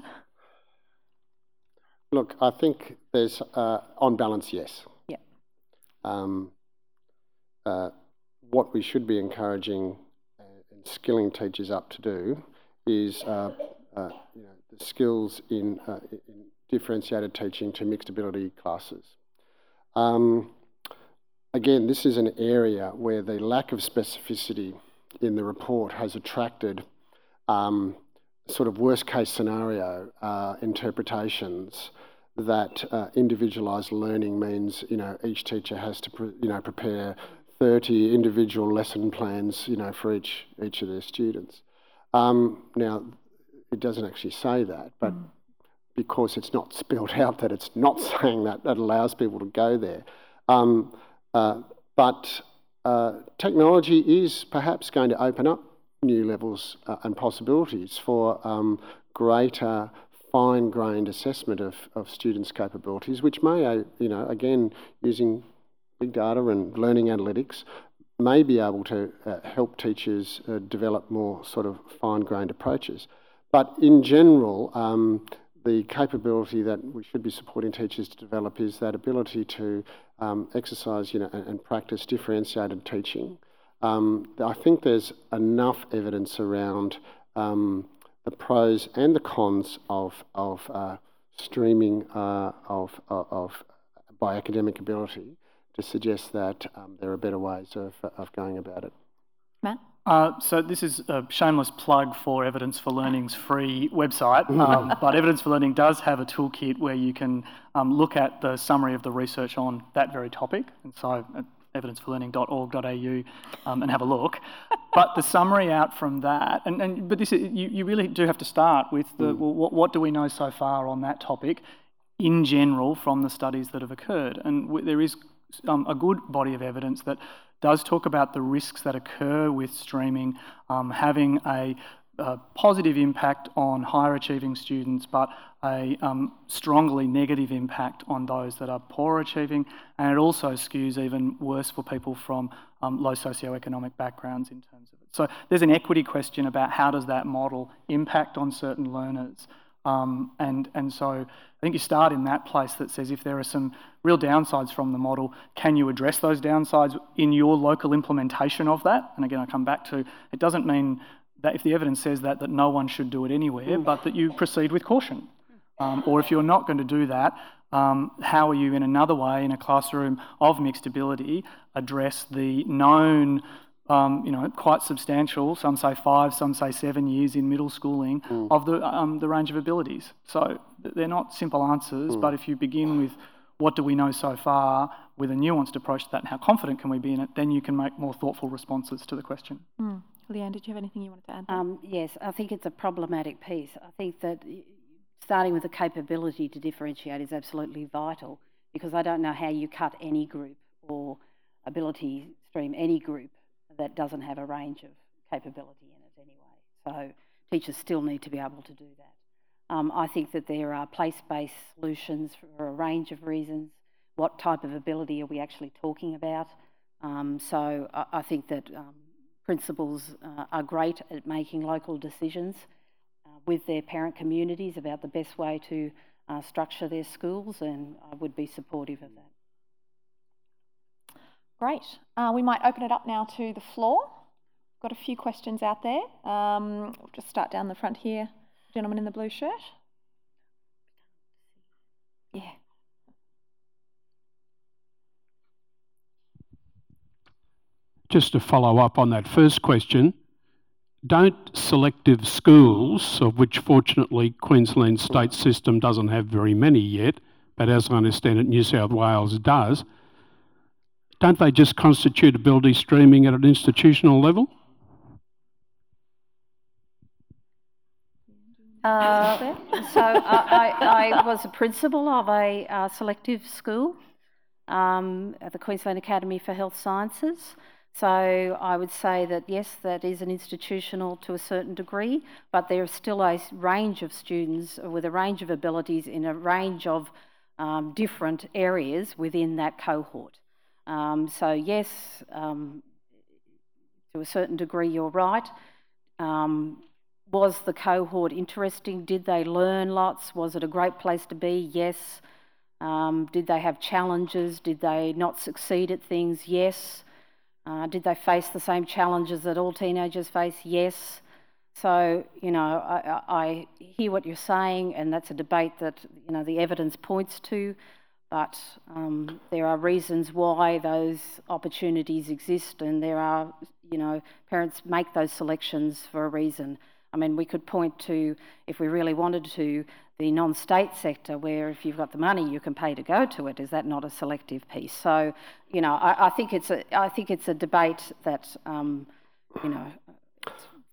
[laughs] Look, I think there's, uh, on balance, yes. Yeah. Um, uh, what we should be encouraging and skilling teachers up to do is uh, uh, you know, the skills in, uh, in, differentiated teaching to mixed ability classes. Um, again, this is an area where the lack of specificity in the report has attracted um, sort of worst case scenario uh, interpretations that uh, individualised learning means you know each teacher has to pre- you know prepare 30 individual lesson plans you know for each each of their students. Um, now, it doesn't actually say that, but mm. Because it's not spelled [laughs] out that it's not saying that, that allows people to go there. Um, uh, but uh, technology is perhaps going to open up new levels uh, and possibilities for um, greater fine-grained assessment of, of students' capabilities, which may, uh, you know, again, using big data and learning analytics, may be able to uh, help teachers uh, develop more sort of fine-grained approaches. But in general, um, the capability that we should be supporting teachers to develop is that ability to um, exercise, you know, and, and practice differentiated teaching. Um, I think there's enough evidence around um, the pros and the cons of of uh, streaming uh, of, of, of by academic ability to suggest that um, there are better ways of, of going about it. Matt? Uh, so this is a shameless plug for Evidence for Learning's free website, um, but Evidence for Learning does have a toolkit where you can um, look at the summary of the research on that very topic, and so uh, evidenceforlearning.org.au um, and have a look. but the summary out from that, and, and but this is, you, you really do have to start with the mm. well, what, what do we know so far on that topic in general from the studies that have occurred, and w- there is um, a good body of evidence that does talk about the risks that occur with streaming um, having a, a, positive impact on higher achieving students, but a um, strongly negative impact on those that are poor achieving, and it also skews even worse for people from um, low socioeconomic backgrounds in terms of it. So there's an equity question about how does that model impact on certain learners. Um, and, and so I think you start in that place that says if there are some real downsides from the model, can you address those downsides in your local implementation of that? And again, I come back to it doesn't mean that if the evidence says that, that no one should do it anywhere, but that you proceed with caution. Um, or if you're not going to do that, um, how are you in another way in a classroom of mixed ability address the known um, you know, quite substantial, some say five, some say seven years in middle schooling, mm. of the, um, the range of abilities. So they're not simple answers, mm. but if you begin with what do we know so far with a nuanced approach to that and how confident can we be in it, then you can make more thoughtful responses to the question. Mm. Leanne, did you have anything you wanted to add? Um, yes, I think it's a problematic piece. I think that starting with the capability to differentiate is absolutely vital because I don't know how you cut any group or ability stream any group that doesn't have a range of capability in it anyway. So teachers still need to be able to do that. Um, I think that there are place-based solutions for a range of reasons. What type of ability are we actually talking about? Um, so I, I, think that um, principals uh, are great at making local decisions uh, with their parent communities about the best way to uh, structure their schools, and I would be supportive of that. Great. Uh, we might open it up now to the floor. Got a few questions out there. Um, we'll just start down the front here. Gentleman in the blue shirt. Yeah. Just to follow up on that first question, don't selective schools, of which fortunately Queensland state system doesn't have very many yet, but as I understand it, New South Wales does, don't they just constitute ability streaming at an institutional level? Uh, so I, I, I, was a principal of a uh, selective school um, at the Queensland Academy for Health Sciences. So I would say that yes, that is an institutional to a certain degree, but there is still a range of students with a range of abilities in a range of um, different areas within that cohort. Um, so, yes, um, to a certain degree, you're right. Um, was the cohort interesting? Did they learn lots? Was it a great place to be? Yes. Um, did they have challenges? Did they not succeed at things? Yes. Uh, did they face the same challenges that all teenagers face? Yes. So, you know, I, I, hear what you're saying, and that's a debate that, you know, the evidence points to, but um, there are reasons why those opportunities exist, and there are, you know, parents make those selections for a reason. I mean, we could point to, if we really wanted to, the non-state sector, where if you've got the money, you can pay to go to it. Is that not a selective piece? So, you know, I, I think it's a, I think it's a debate that, um, you know,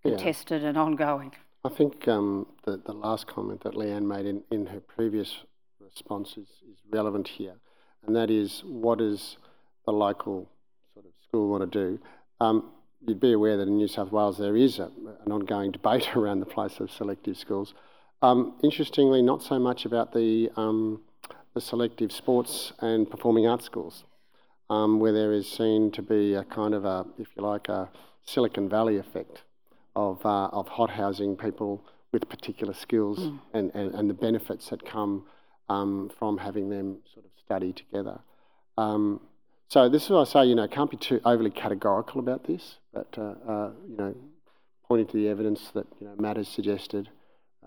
contested yeah. and ongoing. I think um, the, the last comment that Leanne made in, in her previous response is, is relevant here, and that is what does the local sort of school want to do? Um, you'd be aware that in New South Wales there is a, an ongoing debate [laughs] around the place of selective schools. Um, interestingly, not so much about the, um, the selective sports and performing arts schools, um, where there is seen to be a kind of a, if you like, a Silicon Valley effect of, uh, of hot housing people with particular skills mm. and, and, and the benefits that come um, from having them sort of study together. Um, so this is why I say, you know, can't be too overly categorical about this, but, uh, uh, you know, pointing to the evidence that, you know, Matt has suggested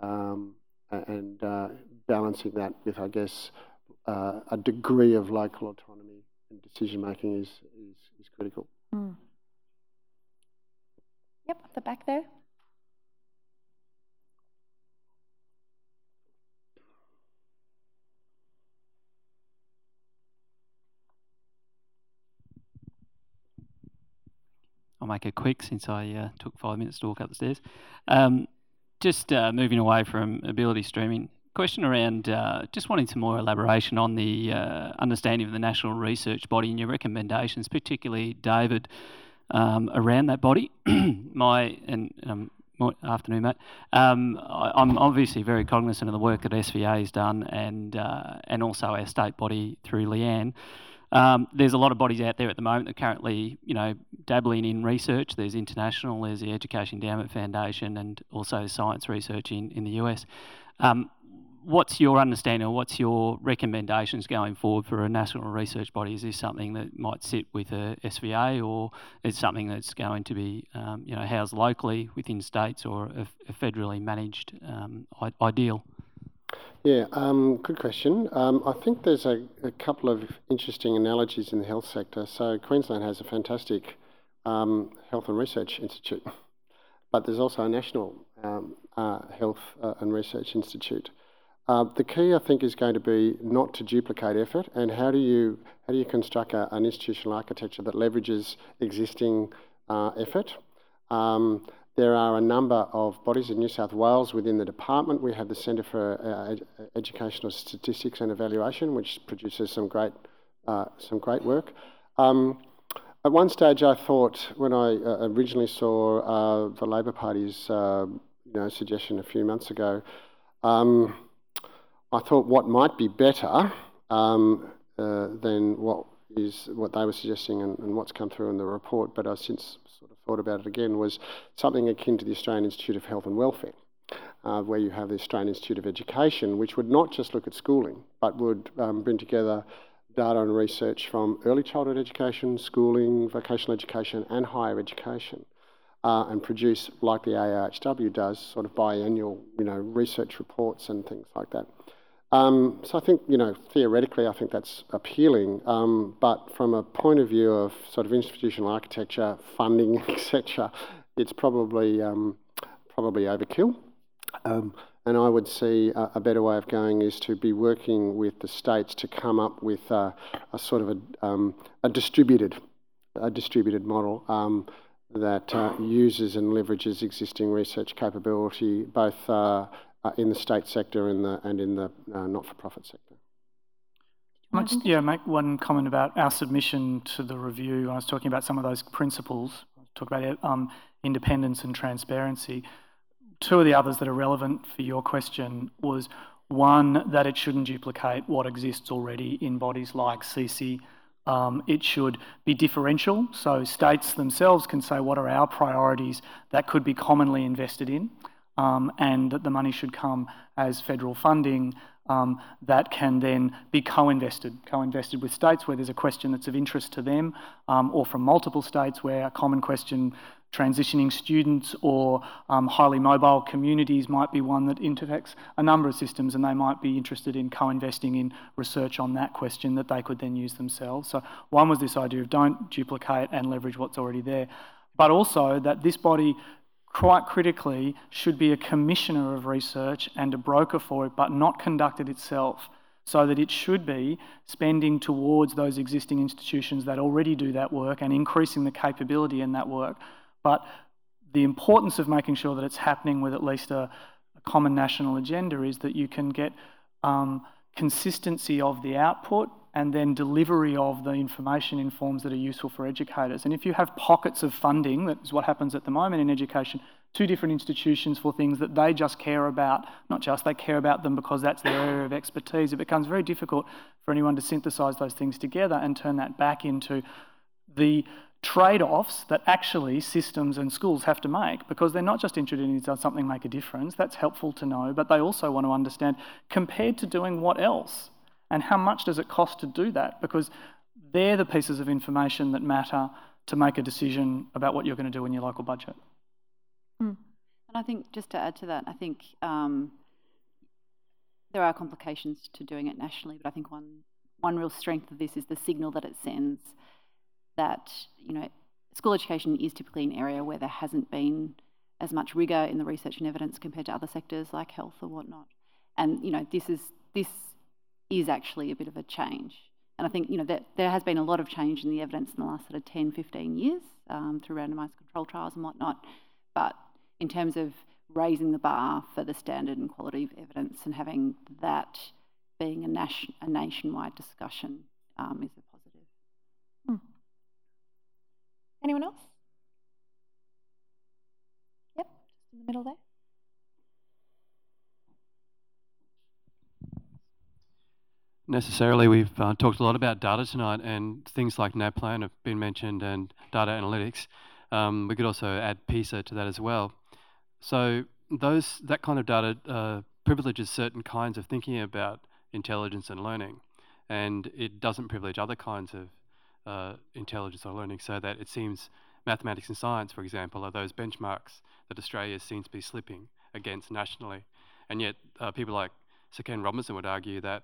um, and uh, balancing that with, I guess, uh, a degree of local autonomy and decision making is, is, is critical. Mm. Yep, at the back there. I'll make it quick since I uh, took five minutes to walk up the stairs. Um, just uh, moving away from ability streaming, question around uh, just wanting some more elaboration on the uh, understanding of the national research body and your recommendations, particularly David, um, around that body. [clears throat] My and um, afternoon, Matt. Um, I, am obviously very cognizant of the work that SVA has done, and uh, and also our state body through Leanne. Um, there's a lot of bodies out there at the moment that are currently, you know, dabbling in research. There's international, there's the Education Endowment Foundation, and also science research in, in the US. Um, what's your understanding or what's your recommendations going forward for a national research body? Is this something that might sit with a SVA or is something that's going to be, um, you know, housed locally within states or a, a federally managed um, ideal? Yeah, um, good question. Um, I think there's a, a, couple of interesting analogies in the health sector. So Queensland has a fantastic um, health and research institute, [laughs] but there's also a national um, uh, health uh, and research institute. Uh, the key, I think, is going to be not to duplicate effort, and how do you how do you construct a, an institutional architecture that leverages existing uh, effort? There are a number of bodies in New South Wales within the department. We have the Centre for uh, Educational Statistics and Evaluation, which produces some great, uh, some great work. Um, at one stage, I thought when I uh, originally saw uh, the Labor Party's uh, you know, suggestion a few months ago, um, I thought what might be better um, uh, than what is what they were suggesting and, and, what's come through in the report. But I've since thought about it again was something akin to the Australian Institute of Health and Welfare, uh, where you have the Australian Institute of Education, which would not just look at schooling, but would um, bring together data and research from early childhood education, schooling, vocational education, and higher education. Uh, and produce, like the AIHW does, sort of biannual, you know, research reports and things like that. Um, so I think, you know, theoretically, I think that's appealing, um, but from a point of view of sort of institutional architecture, funding, [laughs] etc., it's probably um, probably overkill. Um, and I would see a, a, better way of going is to be working with the states to come up with a, a sort of a, um, a, distributed a distributed model um, that uh, uses and leverages existing research capability, both uh, uh, in the state sector and, the, and in the uh, not-for-profit sector. I just yeah, make one comment about our submission to the review. I was talking about some of those principles, talk about um, independence and transparency. Two of the others that are relevant for your question was one, that it shouldn't duplicate what exists already in bodies like CC. Um, it should be differential, so states themselves can say what are our priorities that could be commonly invested in. Um, and that the money should come as federal funding um, that can then be co-invested, co-invested with states where there's a question that's of interest to them, um, or from multiple states where a common question transitioning students or um, highly mobile communities might be one that intersects a number of systems and they might be interested in co-investing in research on that question that they could then use themselves. So one was this idea of don't duplicate and leverage what's already there, but also that this body quite critically should be a commissioner of research and a broker for it, but not conduct it itself so that it should be spending towards those existing institutions that already do that work and increasing the capability in that work. But the importance of making sure that it's happening with at least a, a common national agenda is that you can get um, consistency of the output and then delivery of the information in forms that are useful for educators. And if you have pockets of funding, that is what happens at the moment in education, two different institutions for things that they just care about, not just they care about them because that's their area of expertise, it becomes very difficult for anyone to synthesize those things together and turn that back into the trade offs that actually systems and schools have to make because they're not just interested in does something make a difference, that's helpful to know, but they also want to understand compared to doing what else and how much does it cost to do that because they're the pieces of information that matter to make a decision about what you're going to do in your local budget. Mm. And I think just to add to that, I think um, there are complications to doing it nationally, but I think one one real strength of this is the signal that it sends that you know school education is typically an area where there hasn't been as much rigor in the research and evidence compared to other sectors like health or whatnot. And you know this is this is actually a bit of a change. And I think you know that there has been a lot of change in the evidence in the last sort of 10, 15 years um, through randomised control trials and whatnot. But in terms of raising the bar for the standard and quality of evidence and having that being a, nation, a nationwide discussion um, is a positive. Anyone else? Yep, just in the middle there. Necessarily, we've uh, talked a lot about data tonight, and things like NAPLAN have been mentioned, and data analytics. Um, we could also add PISA to that as well. So those that kind of data uh, privileges certain kinds of thinking about intelligence and learning, and it doesn't privilege other kinds of uh, intelligence or learning so that it seems mathematics and science, for example, are those benchmarks that Australia seems to be slipping against nationally. And yet, uh, people like Sir Ken Robinson would argue that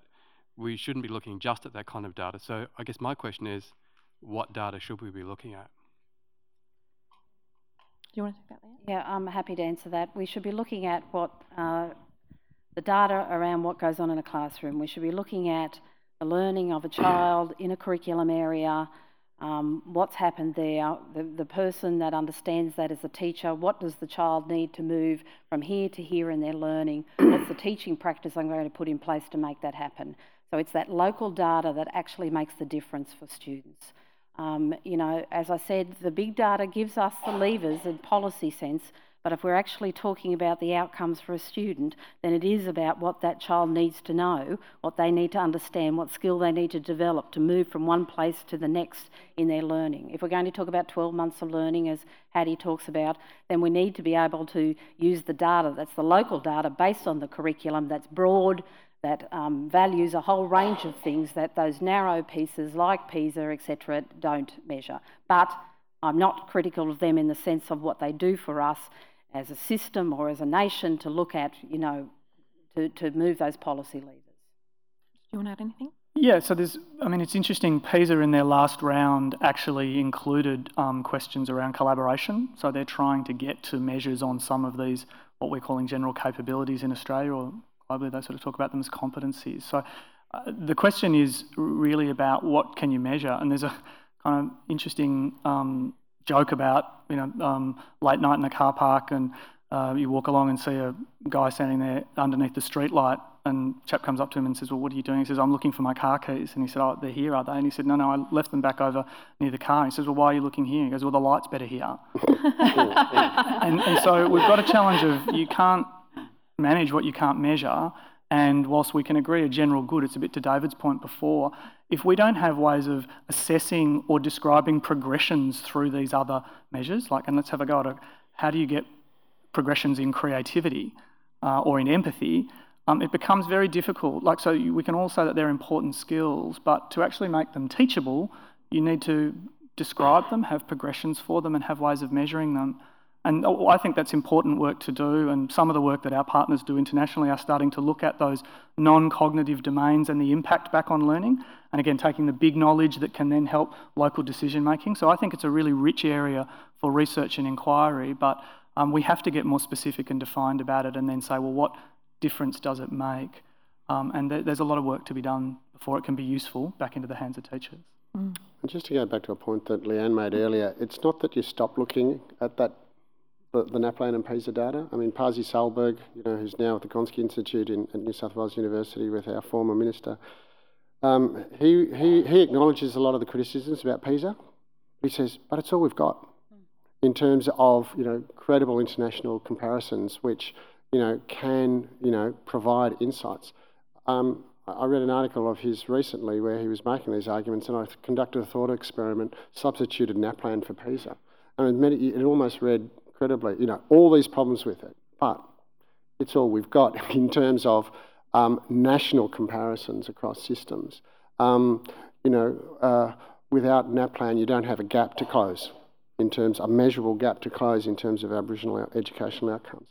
we shouldn't be looking just at that kind of data. So, I guess my question is what data should we be looking at? Do you want to take that, Leanne? Yeah, I'm happy to answer that. We should be looking at what uh, the data around what goes on in a classroom. We should be looking at the learning of a [clears throat] child in a curriculum area, um, what's happened there, the, the person that understands that as a teacher, what does the child need to move from here to here in their learning, [clears throat] what's the teaching practice I'm going to put in place to make that happen. So it's that local data that actually makes the difference for students. Um, you know, as I said, the big data gives us the levers in policy sense but if we're actually talking about the outcomes for a student, then it is about what that child needs to know, what they need to understand, what skill they need to develop to move from one place to the next in their learning. If we're going to talk about 12 months of learning, as Hattie talks about, then we need to be able to use the data that's the local data based on the curriculum that's broad, that um, values a whole range of things that those narrow pieces like PISA, etc., don't measure. But I'm not critical of them in the sense of what they do for us as a system or as a nation to look at, you know, to, to move those policy levers. Do you want to add anything? Yeah, so there's, I mean, it's interesting. PISA in their last round actually included um, questions around collaboration. So they're trying to get to measures on some of these, what we're calling general capabilities in Australia, or globally they sort of talk about them as competencies. So uh, the question is really about what can you measure? And there's a kind of interesting um, joke about, you know, um, late night in the car park and uh, you walk along and see a guy standing there underneath the street light and chap comes up to him and says, well, what are you doing? He says, I'm looking for my car keys. And he said, oh, they're here, are they? And he said, no, no, I left them back over near the car. And he says, well, why are you looking here? He goes, well, the light's better here. [laughs] [laughs] and, and so we've got a challenge of you can't manage what you can't measure. And whilst we can agree a general good, it's a bit to David's point before, if we don't have ways of assessing or describing progressions through these other measures, like, and let's have a go at it, how do you get progressions in creativity uh, or in empathy, um, it becomes very difficult. Like, so we can all say that they're important skills, but to actually make them teachable, you need to describe them, have progressions for them, and have ways of measuring them. And I think that's important work to do, and some of the work that our partners do internationally are starting to look at those non cognitive domains and the impact back on learning. And again, taking the big knowledge that can then help local decision making. So I think it's a really rich area for research and inquiry, but um, we have to get more specific and defined about it and then say, well, what difference does it make? Um, and th- there's a lot of work to be done before it can be useful back into the hands of teachers. Mm. And just to go back to a point that Leanne made earlier, it's not that you stop looking at that the, the NAPLAN and PISA data. I mean, Pasi Sahlberg, you know, who's now at the Gonski Institute in, at New South Wales University with our former minister, um, he, he, he acknowledges a lot of the criticisms about PISA. He says, but it's all we've got in terms of, you know, credible international comparisons which, you know, can, you know, provide insights. Um, I read an article of his recently where he was making these arguments, and I conducted a thought experiment, substituted NAPLAN for PISA. And it almost read credibly, you know, all these problems with it, but it's all we've got [laughs] in terms of um, national comparisons across systems. Um, you know, uh, without NAPLAN, you don't have a gap to close in terms, a measurable gap to close in terms of Aboriginal educational outcomes.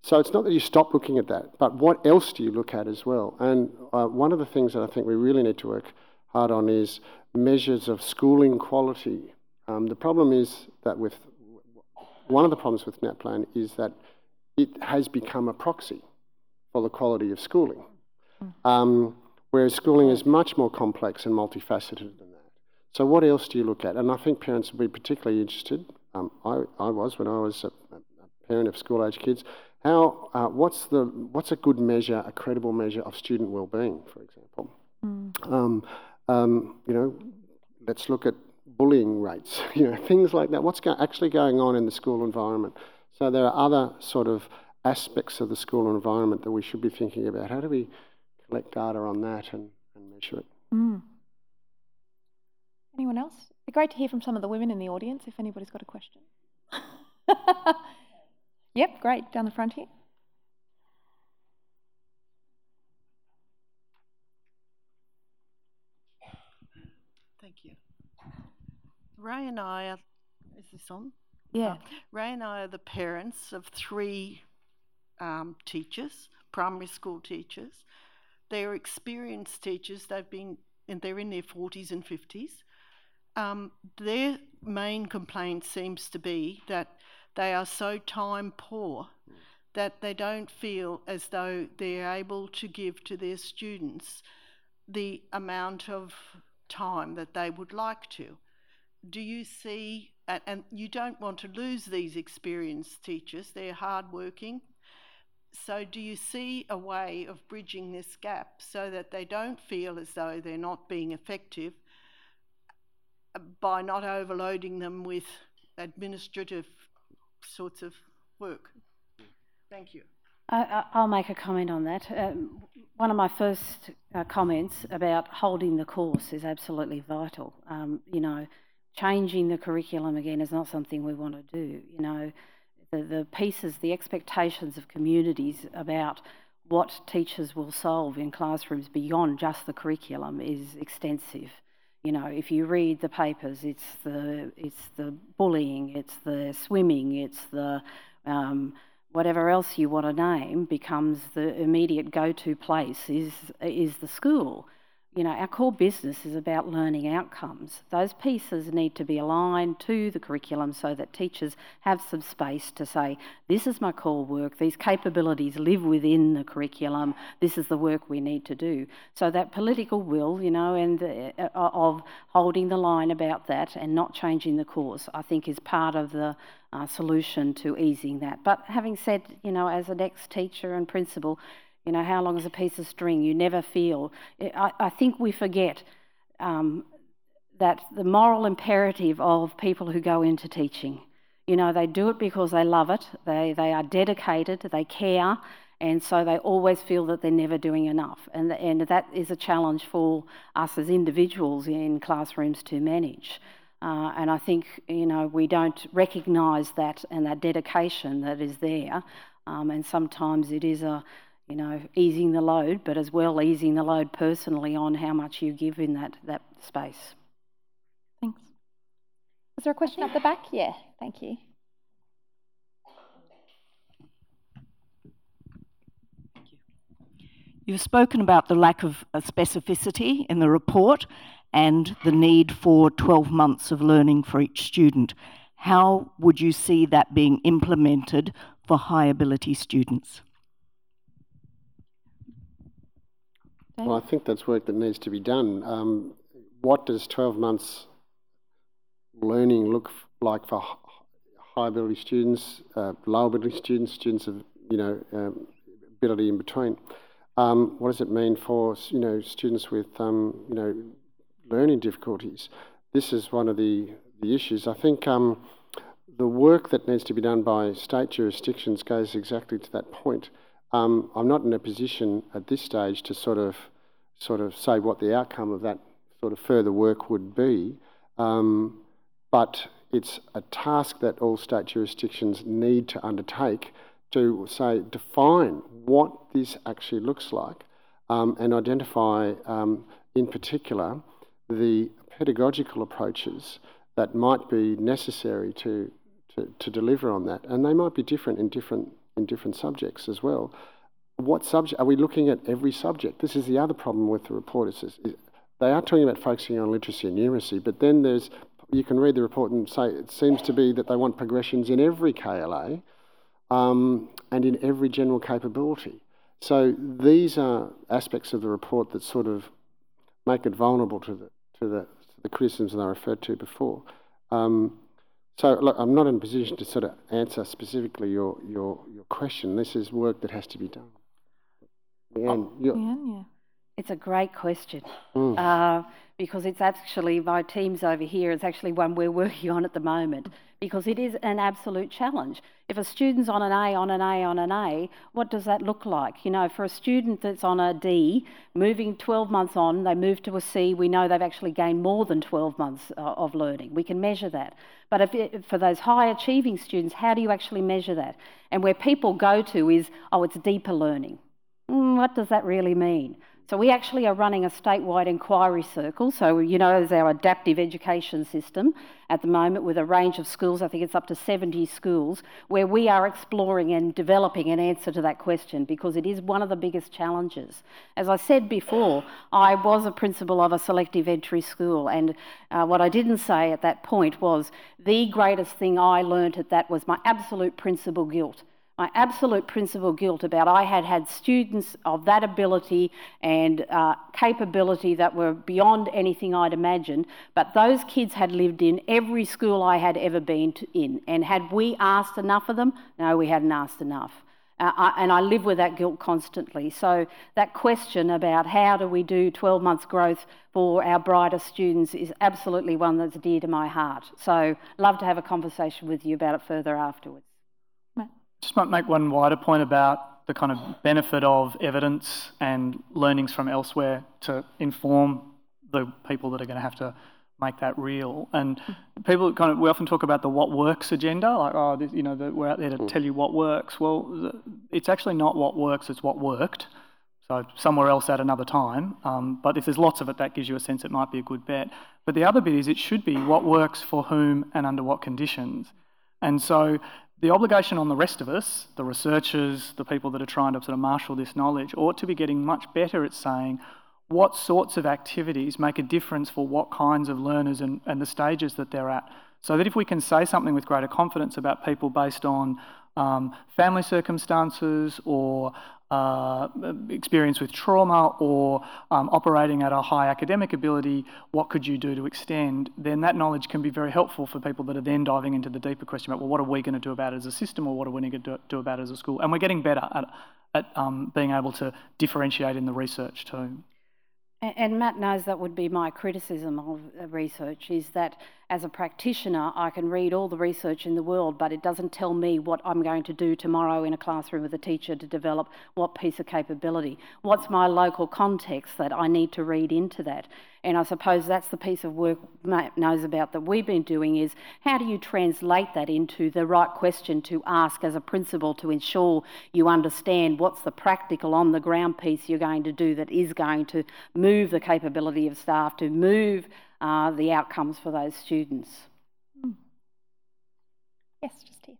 So it's not that you stop looking at that, but what else do you look at as well? And uh, one of the things that I think we really need to work hard on is measures of schooling quality. Um, the problem is that with one of the problems with NAPLAN is that it has become a proxy for the quality of schooling, um, whereas schooling is much more complex and multifaceted than that. So what else do you look at? And I think parents would be particularly interested. Um, I, I was when I was a, a parent of school-age kids how, uh, what's, the, what's a good measure, a credible measure of student well-being, for example? Mm. Um, um, you know, let's look at bullying rates, [laughs] you know, things like that. What's go- actually going on in the school environment? So there are other sort of aspects of the school environment that we should be thinking about. How do we collect data on that and, and measure it? Mm. Anyone else? It'd be great to hear from some of the women in the audience if anybody's got a question. [laughs] Yep, great. Down the front here. Thank you. Ray and I are, is this on? Yeah. Uh, Ray and I are the parents of three um, teachers, primary school teachers. They're experienced teachers. They've been, and they're in their 40s and 50s. Um, their main complaint seems to be that they are so time poor that they don't feel as though they're able to give to their students the amount of time that they would like to. Do you see, and you don't want to lose these experienced teachers, they're hardworking. So, do you see a way of bridging this gap so that they don't feel as though they're not being effective by not overloading them with administrative sorts of work. Thank you. I, will make a comment on that. Um, one of my first uh, comments about holding the course is absolutely vital. Um, you know, changing the curriculum again is not something we want to do. You know, the, the pieces, the expectations of communities about what teachers will solve in classrooms beyond just the curriculum is extensive. You know, if you read the papers, it's the it's the bullying, it's the swimming, it's the um, whatever else you want to name becomes the immediate go-to place is is the school you know, our core business is about learning outcomes. Those pieces need to be aligned to the curriculum so that teachers have some space to say, this is my core work, these capabilities live within the curriculum, this is the work we need to do. So that political will, you know, and uh, of holding the line about that and not changing the course, I think is part of the uh, solution to easing that. But having said, you know, as an ex-teacher and principal, you know, how long is a piece of string? You never feel. I, I think we forget um, that the moral imperative of people who go into teaching. You know, they do it because they love it, they, they are dedicated, they care, and so they always feel that they're never doing enough. And, and that is a challenge for us as individuals in classrooms to manage. Uh, and I think, you know, we don't recognise that and that dedication that is there. Um, and sometimes it is a, you know, easing the load, but as well easing the load personally on how much you give in that, that space. Thanks. Is there a question at the back? Yeah, thank you. You've spoken about the lack of uh, specificity in the report and the need for 12 months of learning for each student. How would you see that being implemented for high ability students? Well, I think that's work that needs to be done. Um, what does 12 months learning look like for high ability students, uh, low ability students, students of you know um, ability in between? Um, what does it mean for you know students with um, you know learning difficulties? This is one of the the issues. I think um, the work that needs to be done by state jurisdictions goes exactly to that point. Um, I'm not in a position at this stage to sort of sort of say what the outcome of that sort of further work would be, um, but it's a task that all state jurisdictions need to undertake to say define what this actually looks like um, and identify um, in particular the pedagogical approaches that might be necessary to, to, to, deliver on that. And they might be different in different in different subjects as well. What subject are we looking at every subject? This is the other problem with the report. Is, is they are talking about focusing on literacy and numeracy, but then there's you can read the report and say it seems to be that they want progressions in every KLA um, and in every general capability. So these are aspects of the report that sort of make it vulnerable to the to the, to the criticisms that I referred to before. Um, so look, I'm not in a position to sort of answer specifically your your your question. This is work that has to be done. Leanne, oh, yeah. It's a great question. Mm. Uh, because it's actually my team's over here. It's actually one we're working on at the moment because it is an absolute challenge. If a student's on an A, on an A, on an A, what does that look like? You know, for a student that's on a D, moving 12 months on, they move to a C, we know they've actually gained more than 12 months uh, of learning. We can measure that. But if it, for those high achieving students, how do you actually measure that? And where people go to is, oh, it's deeper learning. Mm, what does that really mean? So we actually are running a statewide inquiry circle. So, you know, as our adaptive education system at the moment with a range of schools, I think it's up to 70 schools, where we are exploring and developing an answer to that question because it is one of the biggest challenges. As I said before, I was a principal of a selective entry school, and uh, what I didn't say at that point was the greatest thing I learnt at that was my absolute principal guilt my absolute principal guilt about I had had students of that ability and uh, capability that were beyond anything I'd imagined, but those kids had lived in every school I had ever been to, in. And had we asked enough of them? No, we hadn't asked enough. Uh, I, and I live with that guilt constantly. So, that question about how do we do 12 months growth for our brighter students is absolutely one that's dear to my heart. So, love to have a conversation with you about it further afterwards. Just might make one wider point about the kind of benefit of evidence and learnings from elsewhere to inform the people that are going to have to make that real. And people kind of we often talk about the what works agenda, like oh, this, you know, the, we're out there to mm. tell you what works. Well, the, it's actually not what works; it's what worked. So somewhere else at another time. Um, but if there's lots of it, that gives you a sense it might be a good bet. But the other bit is it should be what works for whom and under what conditions. And so the obligation on the rest of us, the researchers, the people that are trying to sort of marshal this knowledge, ought to be getting much better at saying what sorts of activities make a difference for what kinds of learners and, and the stages that they're at. So that if we can say something with greater confidence about people based on um, family circumstances or uh, experience with trauma or um, operating at a high academic ability, what could you do to extend? Then that knowledge can be very helpful for people that are then diving into the deeper question about, well, what are we going to do about it as a system or what are we going to do about it as a school? And we're getting better at, at um, being able to differentiate in the research too. And Matt knows that would be my criticism of research is that as a practitioner, I can read all the research in the world, but it doesn't tell me what I'm going to do tomorrow in a classroom with a teacher to develop what piece of capability. What's my local context that I need to read into that? And I suppose that's the piece of work Matt knows about that we've been doing is how do you translate that into the right question to ask as a principal to ensure you understand what's the practical on the ground piece you're going to do that is going to move the capability of staff, to move uh, the outcomes for those students. Mm. Yes, just here.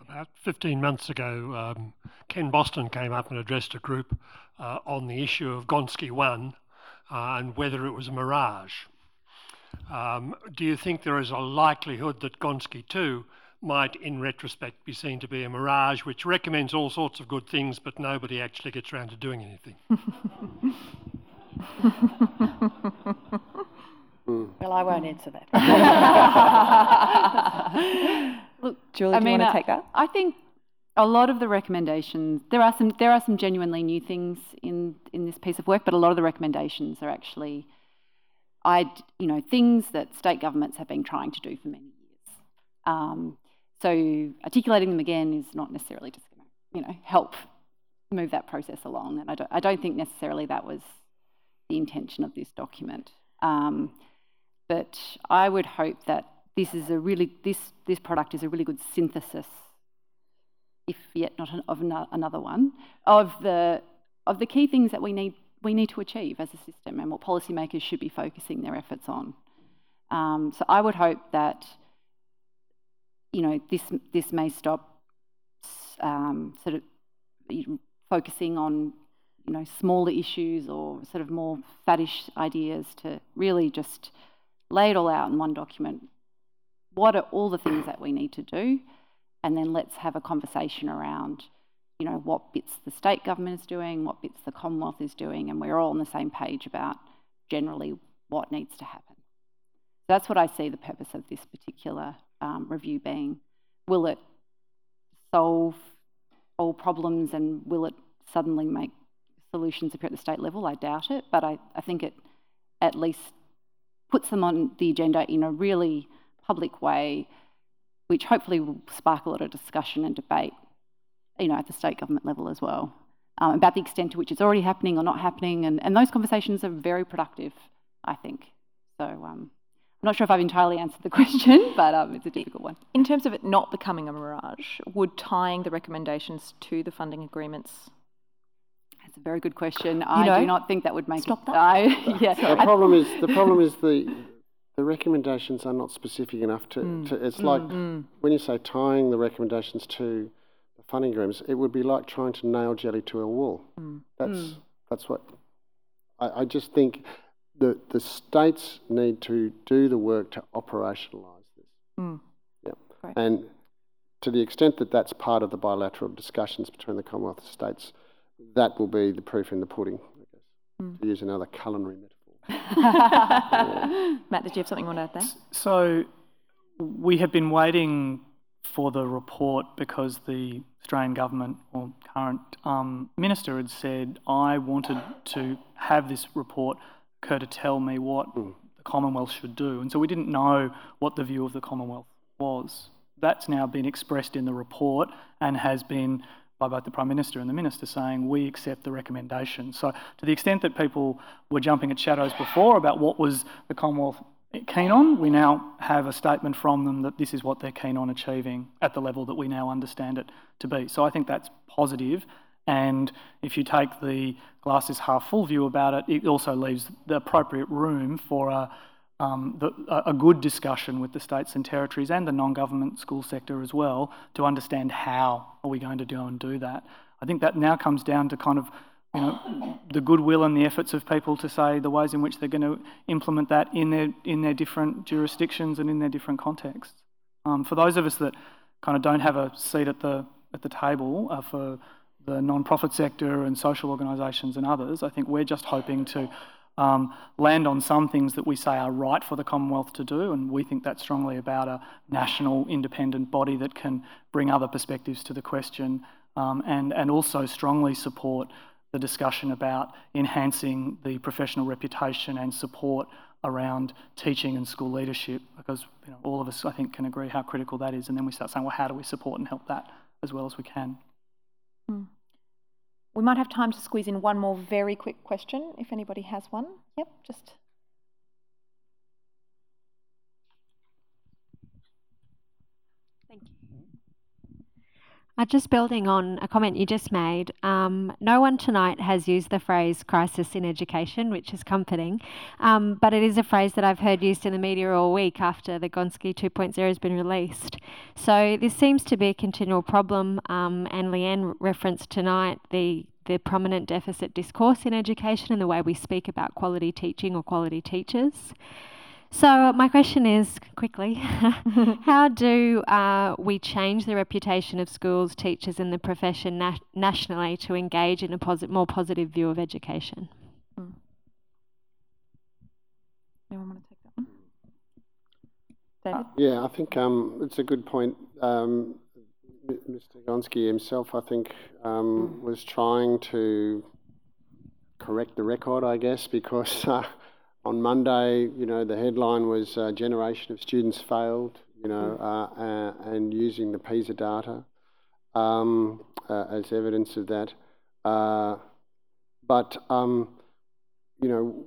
About 15 months ago, um, Ken Boston came up and addressed a group uh, on the issue of Gonski 1 uh, and whether it was a mirage. Um, do you think there is a likelihood that Gonski 2 might, in retrospect, be seen to be a mirage which recommends all sorts of good things, but nobody actually gets around to doing anything? [laughs] well, I won't answer that. [laughs] Look, Julie, do I mean, you want to uh, take that? I think a lot of the recommendations there are some there are some genuinely new things in in this piece of work, but a lot of the recommendations are actually I you know things that state governments have been trying to do for many years. Um, so articulating them again is not necessarily just going to you know help move that process along, and I don't I don't think necessarily that was the intention of this document. Um, but I would hope that this is a really this this product is a really good synthesis, if yet not an, of an, another one, of the of the key things that we need we need to achieve as a system and what policymakers should be focusing their efforts on. Um, so I would hope that you know this this may stop um, sort of focusing on you know smaller issues or sort of more faddish ideas to really just lay it all out in one document. What are all the things that we need to do? And then let's have a conversation around, you know, what bits the state government is doing, what bits the Commonwealth is doing, and we're all on the same page about generally what needs to happen. That's what I see the purpose of this particular um, review being. Will it solve all problems and will it suddenly make solutions appear at the state level? I doubt it, but I, I think it at least puts them on the agenda in a really public way, which hopefully will spark a lot of discussion and debate, you know, at the state government level as well, um, about the extent to which it's already happening or not happening, and, and those conversations are very productive, I think. So um, I'm not sure if I've entirely answered the [laughs] question, but um, it's a difficult one. In terms of it not becoming a mirage, would tying the recommendations to the funding agreements That's a very good question. I know, do not think that would make stop it. that. I, [laughs] yeah, The problem is the [laughs] problem is the the recommendations are not specific enough to. Mm. to it's like when you say tying the recommendations to the funding agreements, it would be like trying to nail jelly to a wall. Mm. That's that's what I, I just think the the states need to do the work to operationalise this. Mm. Yep. Great. And to the extent that that's part of the bilateral discussions between the Commonwealth states, that will be the proof in the pudding, I guess, Mm. to use another culinary metaphor. [laughs] Matt, did you have something you want to add there? So we have been waiting for the report because the Australian government or current um, minister had said, I wanted to have this report occur to tell me what the Commonwealth should do. And so we didn't know what the view of the Commonwealth was. That's now been expressed in the report and has been by both the Prime Minister and the Minister saying we accept the recommendation. So to the extent that people were jumping at shadows before about what was the Commonwealth keen on, we now have a statement from them that this is what they're keen on achieving at the level that we now understand it to be. So I think that's positive. And if you take the glass is half full view about it, it also leaves the appropriate room for a, um, the, a good discussion with the states and territories and the non-government school sector as well to understand how are we going to go and do that. I think that now comes down to kind of you know, the goodwill and the efforts of people to say the ways in which they're going to implement that in their in their different jurisdictions and in their different contexts. Um, for those of us that kind of don't have a seat at the at the table uh, for the non-profit sector and social organisations and others, I think we're just hoping to um, land on some things that we say are right for the Commonwealth to do, and we think that strongly about a national independent body that can bring other perspectives to the question, um, and and also strongly support the discussion about enhancing the professional reputation and support around teaching and school leadership because you know, all of us, I think, can agree how critical that is. And then we start saying, well, how do we support and help that as well as we can? Hmm. We might have time to squeeze in one more very quick question if anybody has one. Yep, just. Uh, just building on a comment you just made, um, no one tonight has used the phrase crisis in education, which is comforting, um, but it is a phrase that I've heard used in the media all week after the Gonski 2.0 has been released. So this seems to be a continual problem, um, and Leanne referenced tonight the the prominent deficit discourse in education and the way we speak about quality teaching or quality teachers. So, my question is quickly [laughs] how do uh, we change the reputation of schools, teachers, and the profession na- nationally to engage in a posi- more positive view of education? Hmm. Anyone want to take that one? David? Yeah, I think um, it's a good point. Um, Mr. Gonski himself, I think, um, was trying to correct the record, I guess, because. [laughs] Uh, on Monday, you know, the headline was uh, "Generation of Students Failed," you know, uh, uh, and using the PISA data um, uh, as evidence of that. Uh, but um, you know,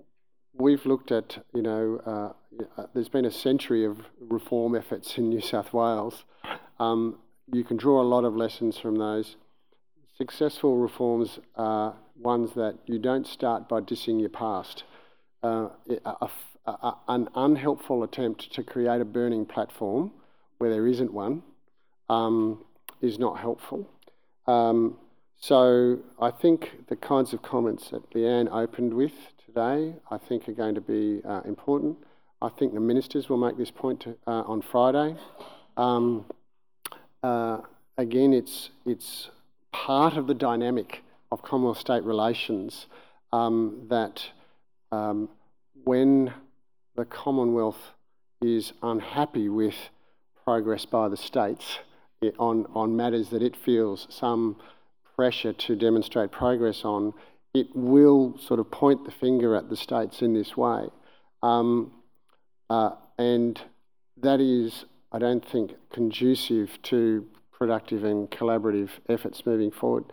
we've looked at, you know, uh, there's been a century of reform efforts in New South Wales. Um, you can draw a lot of lessons from those. Successful reforms are ones that you don't start by dissing your past uh, a, a, an unhelpful attempt to create a burning platform where there isn't one um, is not helpful. Um, so I think the kinds of comments that Leanne opened with today, I think are going to be uh, important. I think the ministers will make this point to, uh, on Friday. Um, uh, again, it's it's part of the dynamic of Commonwealth-state relations um, that um, when the Commonwealth is unhappy with progress by the states on, on matters that it feels some pressure to demonstrate progress on, it will sort of point the finger at the states in this way. Um, uh, and that is, I don't think, conducive to productive and collaborative efforts moving forward.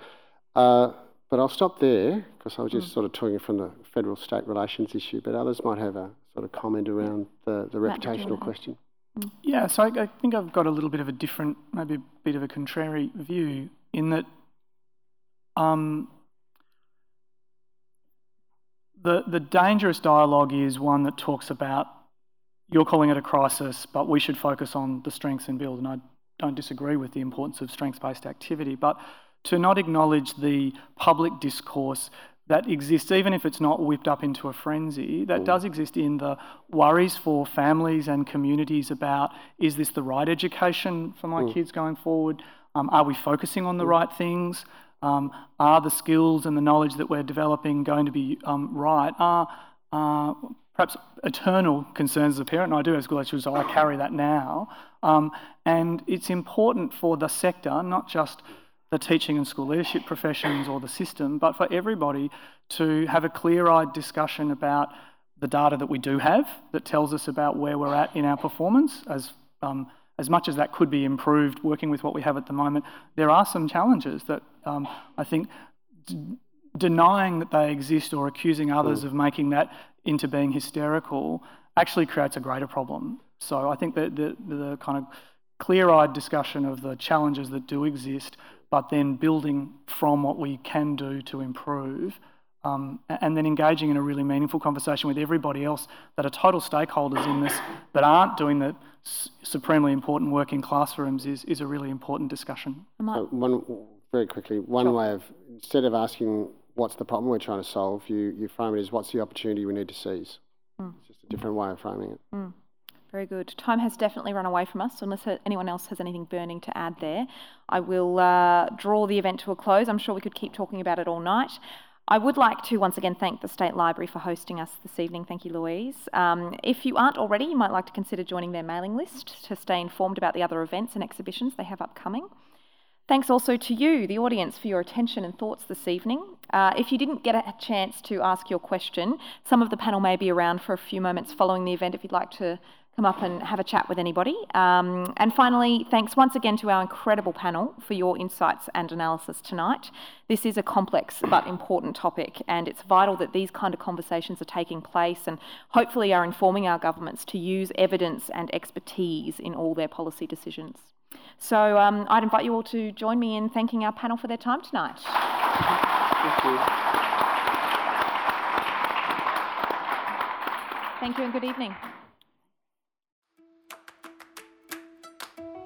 Uh, but I'll stop there because I was just mm. sort of talking from the federal state relations issue, but others might have a sort of comment around the, the reputational question. Mm. Yeah, so I, I, think I've got a little bit of a different, maybe a bit of a contrary view in that um, the, the dangerous dialogue is one that talks about you're calling it a crisis, but we should focus on the strengths and build. And I don't disagree with the importance of strengths based activity, but to not acknowledge the public discourse that exists, even if it's not whipped up into a frenzy, that does exist in the worries for families and communities about is this the right education for my mm. kids going forward? Um, are we focusing on the mm. right things? Um, are the skills and the knowledge that we're developing going to be um, right? Are uh, perhaps eternal concerns as a parent, and I do have school lecturers, so I carry that now. Um, and it's important for the sector, not just the teaching and school leadership professions or the system, but for everybody to have a clear eyed discussion about the data that we do have that tells us about where we're at in our performance. As, um, as much as that could be improved working with what we have at the moment, there are some challenges that um, I think d- denying that they exist or accusing others of making that into being hysterical actually creates a greater problem. So I think that the, the kind of clear eyed discussion of the challenges that do exist but then building from what we can do to improve. Um, and then engaging in a really meaningful conversation with everybody else that are total stakeholders in this that aren't doing the supremely important work in classrooms is, is a really important discussion. Uh, one, very quickly, one sure. way of, instead of asking what's the problem we're trying to solve, you, you frame it as what's the opportunity we need to seize. Mm. It's just a different way of framing it. Mm. Very good. Time has definitely run away from us, so unless anyone else has anything burning to add there, I will uh, draw the event to a close. I'm sure we could keep talking about it all night. I would like to once again thank the State Library for hosting us this evening. Thank you, Louise. Um, if you aren't already, you might like to consider joining their mailing list to stay informed about the other events and exhibitions they have upcoming. Thanks also to you, the audience, for your attention and thoughts this evening. Uh, if you didn't get a chance to ask your question, some of the panel may be around for a few moments following the event if you'd like to come up and have a chat with anybody. Um, and finally, thanks once again to our incredible panel for your insights and analysis tonight. This is a complex but important topic, and it's vital that these kind of conversations are taking place and hopefully are informing our governments to use evidence and expertise in all their policy decisions. So um, I'd invite you all to join me in thanking our panel for their time tonight. Thank you. Thank you and good evening.